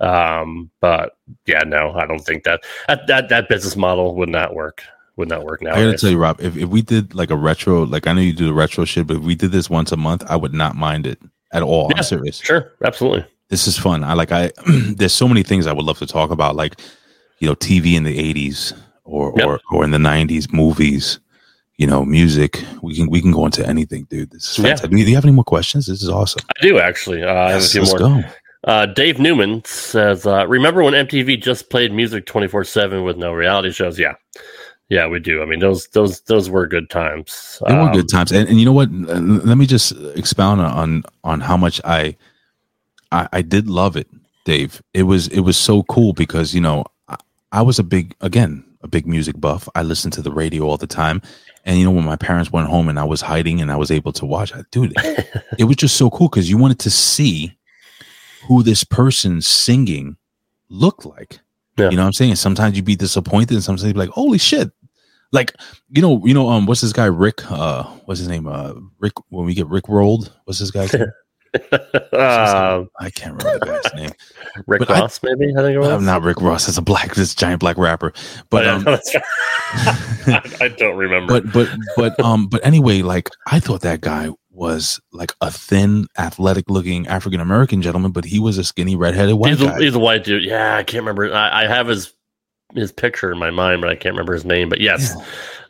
Um, but yeah, no, I don't think that that that, that business model would not work. Would not work now. I gotta tell you, Rob, if, if we did like a retro, like I know you do the retro shit, but if we did this once a month, I would not mind it at all. Yeah, I'm serious. Sure, absolutely. This is fun. I like I there's so many things I would love to talk about, like you know, TV in the eighties or or or in the nineties, movies, you know, music. We can we can go into anything, dude. This is Yeah. fantastic. Do you have any more questions? This is awesome. I do actually. Uh, I have a few let's more. go. Uh, Dave Newman says, uh, "Remember when MTV just played music twenty four seven with no reality shows? Yeah, Yeah, we do. I mean, those those those were good times. They were Um, good times, and, and you know what? Let me just expound on on how much I, I I did love it, Dave. It was it was so cool because you know I, I was a big again a big music buff. I listened to the radio all the time, and you know when my parents went home and I was hiding and I was able to watch, I dude, it was just so cool because you wanted to see who this person singing looked like. You know what I'm saying? Sometimes you'd be disappointed, and sometimes you'd be like, "Holy shit!" Like you know, you know, um, what's this guy Rick? Uh, what's his name? Uh, Rick. When we get Rick rolled, what's this guy's Uh, I can't remember the guy's name. Rick But I- Ross, maybe I think it was. I'm not Rick Ross. It's a black, this giant black rapper. But Oh, yeah, um. I, I don't remember. but but but um, but anyway, like I thought that guy was like a thin, athletic looking African American gentleman, but he was a skinny, redheaded white he's, a, guy. he's a white dude. Yeah, I can't remember. I, I have his his picture in my mind, but I can't remember his name. But yes,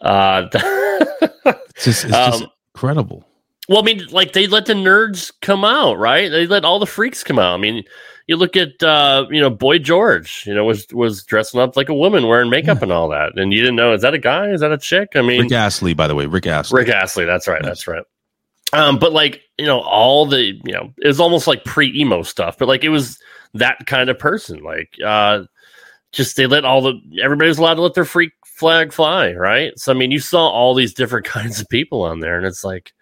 uh, It's just, it's just um, incredible. Well, I mean, like they let the nerds come out, right? They let all the freaks come out. I mean, you look at uh, you know Boy George, you know, was was dressing up like a woman, wearing makeup and all that, and you didn't know is that a guy? Is that a chick? I mean, Rick Astley, by the way, Rick Astley. Rick Astley. That's right. That's right. Um, but like you know, all the you know, it was almost like pre emo stuff, but like it was that kind of person. Like, uh, just they let all the everybody was allowed to let their freak flag fly, right? So I mean, you saw all these different kinds of people on there, and it's like,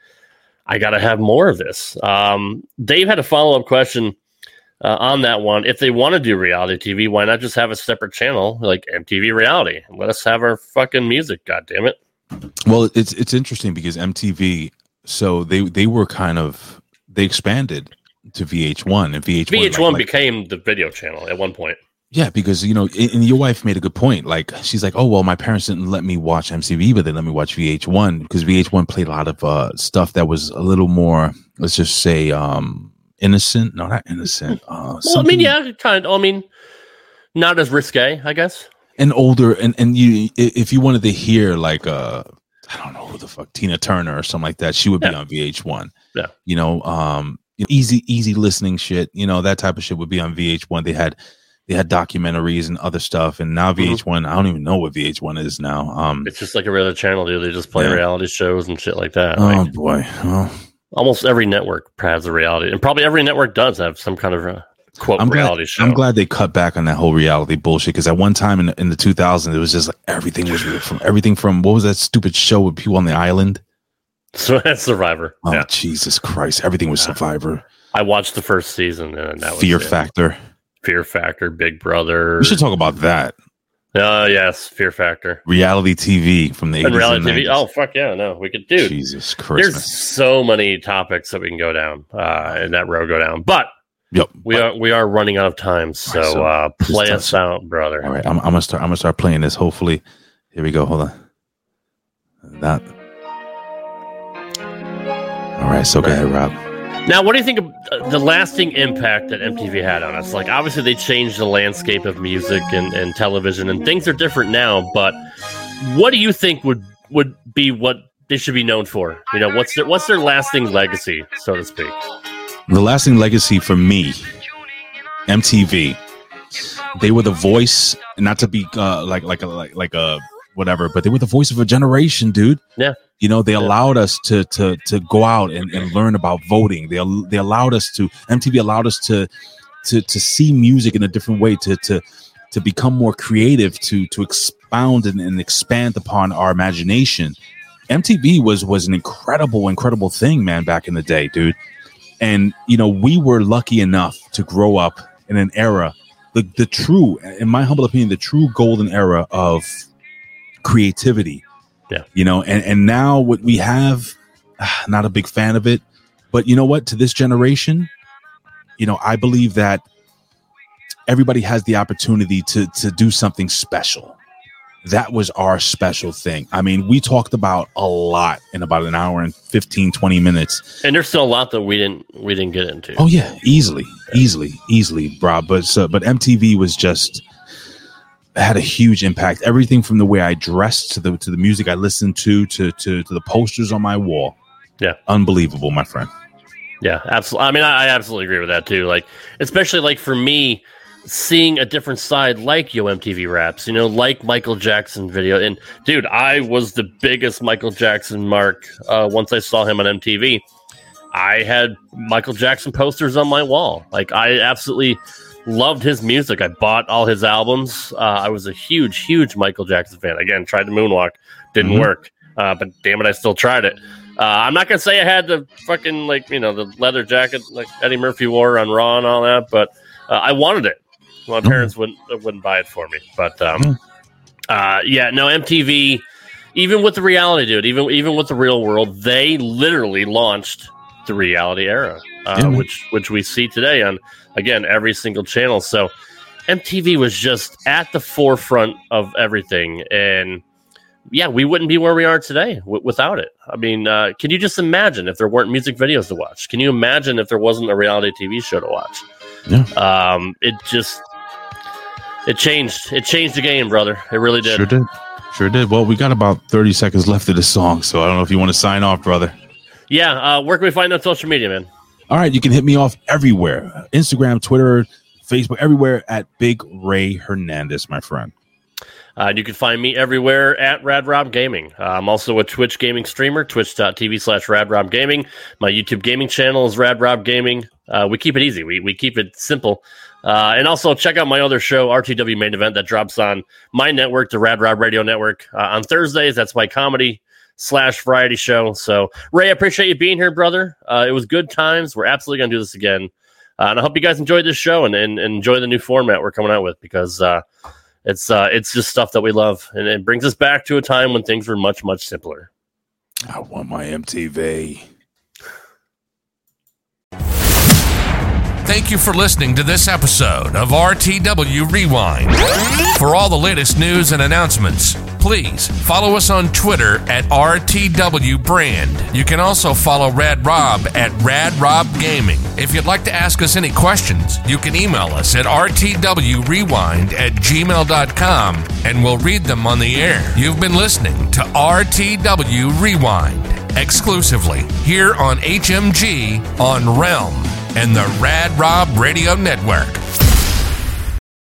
I got to have more of this. Um, Dave had a follow up question. Uh, on that one, if they want to do reality TV, why not just have a separate channel like MTV Reality? Let us have our fucking music. God damn it! Well, it's it's interesting because MTV, so they they were kind of they expanded to VH1 and VH1. VH1 like- became the video channel at one point. Yeah, because you know, and your wife made a good point. Like she's like, oh well, my parents didn't let me watch MTV, but they let me watch VH1 because VH1 played a lot of uh, stuff that was a little more, let's just say, um innocent. No, not innocent. Uh, Well, I mean, yeah, kind of. I mean, not as risque, I guess. and older and and you if you wanted to hear like uh i don't know who the fuck tina turner or something like that she would be on vh1 Yeah. you know um easy easy listening shit you know that type of shit would be on vh1 they had they had documentaries and other stuff and now Mhm. vh1 i don't even know what vh1 is now um It's just like a other channel, dude. They just play Yeah. reality shows and shit like that. oh Like, boy oh, almost every network has a reality, and probably every network does have some kind of a quote I'm glad, reality show. I'm glad they cut back on that whole reality bullshit because at one time in, in the 2000s it was just like everything was from everything from what was that stupid show with people on the island So that's Survivor. oh yeah, jesus christ everything was survivor I watched the first season, and that was fear factor Fear Factor, Big Brother. We should talk about that. Oh yes, Fear Factor. Reality TV from the 80s And reality and TV. 90s. Oh fuck yeah, no, we could do. Jesus Christ, There's so many topics that we can go down, uh, and that road go down. But Yep. we are we are running out of time, so, Alright, so uh, play us out, brother. All right, I'm, I'm gonna start. I'm gonna start playing this. Hopefully, here we go. Hold on. That. All right. So go ahead, Rob. Now, what do you think of the lasting impact that MTV had on us? Like, obviously, they changed the landscape of music and, and television, and things are different now. But what do you think would would be what they should be known for? You know, what's their what's their lasting legacy, so to speak? The lasting legacy for me, MTV. They were the voice, not to be uh, like like like like a whatever, but they were the voice of a generation, dude. Yeah. You know, they allowed us to to to go out and, and learn about voting. They they allowed us to MTV allowed us to to to see music in a different way, to to to become more creative, to to expound and, and expand upon our imagination. MTV was was an incredible, incredible thing, man, back in the day, dude. And you know, we were lucky enough to grow up in an era, the the true, in my humble opinion, the true golden era of creativity. Yeah. You know, and and now what we have, ah, not a big fan of it, but you know what? To this generation, you know, I believe that everybody has the opportunity to to do something special. That was our special thing. I mean, we talked about a lot in about an hour and 15, 20 minutes. And there's still a lot that we didn't we didn't get into. Oh yeah, easily, easily, easily, Rob. But so, but MTV was just had a huge impact. Everything from the way I dressed to the to the music I listened to to to, to the posters on my wall. Yeah. Unbelievable, my friend. Yeah, absolutely. I mean, I, I absolutely agree with that too. Like, especially like for me, seeing a different side like Yo MTV Raps, you know, like Michael Jackson video. And dude, I was the biggest Michael Jackson mark uh, once I saw him on MTV. I had Michael Jackson posters on my wall. Like I absolutely loved his music. I bought all his albums. Uh, I was a huge, huge Michael Jackson fan. Again, tried the moonwalk, didn't Mhm. work, uh, but damn it, I still tried it. Uh, I'm not gonna say I had the fucking like you know the leather jacket like Eddie Murphy wore on Raw and all that, but uh, I wanted it. My parents wouldn't wouldn't buy it for me, but um, uh, yeah, no MTV. Even with the reality, dude, even even with the real world, they literally launched the reality era, uh, Yeah, which which we see today on again every single channel. So MTV was just at the forefront of everything, and yeah, we wouldn't be where we are today w- without it. I mean, uh, can you just imagine if there weren't music videos to watch? Can you imagine if there wasn't a reality TV show to watch? Yeah. Um, it just it changed. It changed the game, brother. It really did. Sure did. Sure did. Well, we got about 30 seconds left of the song, so I don't know if you want to sign off, brother. Yeah. Uh, where can we find on social media, man? All right, you can hit me off everywhere Instagram, Twitter, Facebook, everywhere at Big Ray Hernandez, my friend. Uh, and you can find me everywhere at Rad Rob Gaming. Uh, I'm also a Twitch gaming streamer, twitch.tv slash Rad Rob Gaming. My YouTube gaming channel is Rad Rob Gaming. Uh, we keep it easy, we, we keep it simple. Uh, and also check out my other show, RTW Main Event, that drops on my network, the Rad Rob Radio Network, uh, on Thursdays. That's my comedy slash variety show. So, Ray, I appreciate you being here, brother. Uh, it was good times. We're absolutely going to do this again. Uh, and I hope you guys enjoyed this show and, and, and enjoy the new format we're coming out with because uh, it's uh, it's just stuff that we love, and it brings us back to a time when things were much much simpler. I want my MTV. Thank you for listening to this episode of RTW Rewind. For all the latest news and announcements, please follow us on Twitter at RTW Brand. You can also follow Rad Rob at Rad Rob Gaming. If you'd like to ask us any questions, you can email us at rtwrewind at gmail.com and we'll read them on the air. You've been listening to RTW Rewind exclusively here on HMG on Realm and the Rad Rob Radio Network.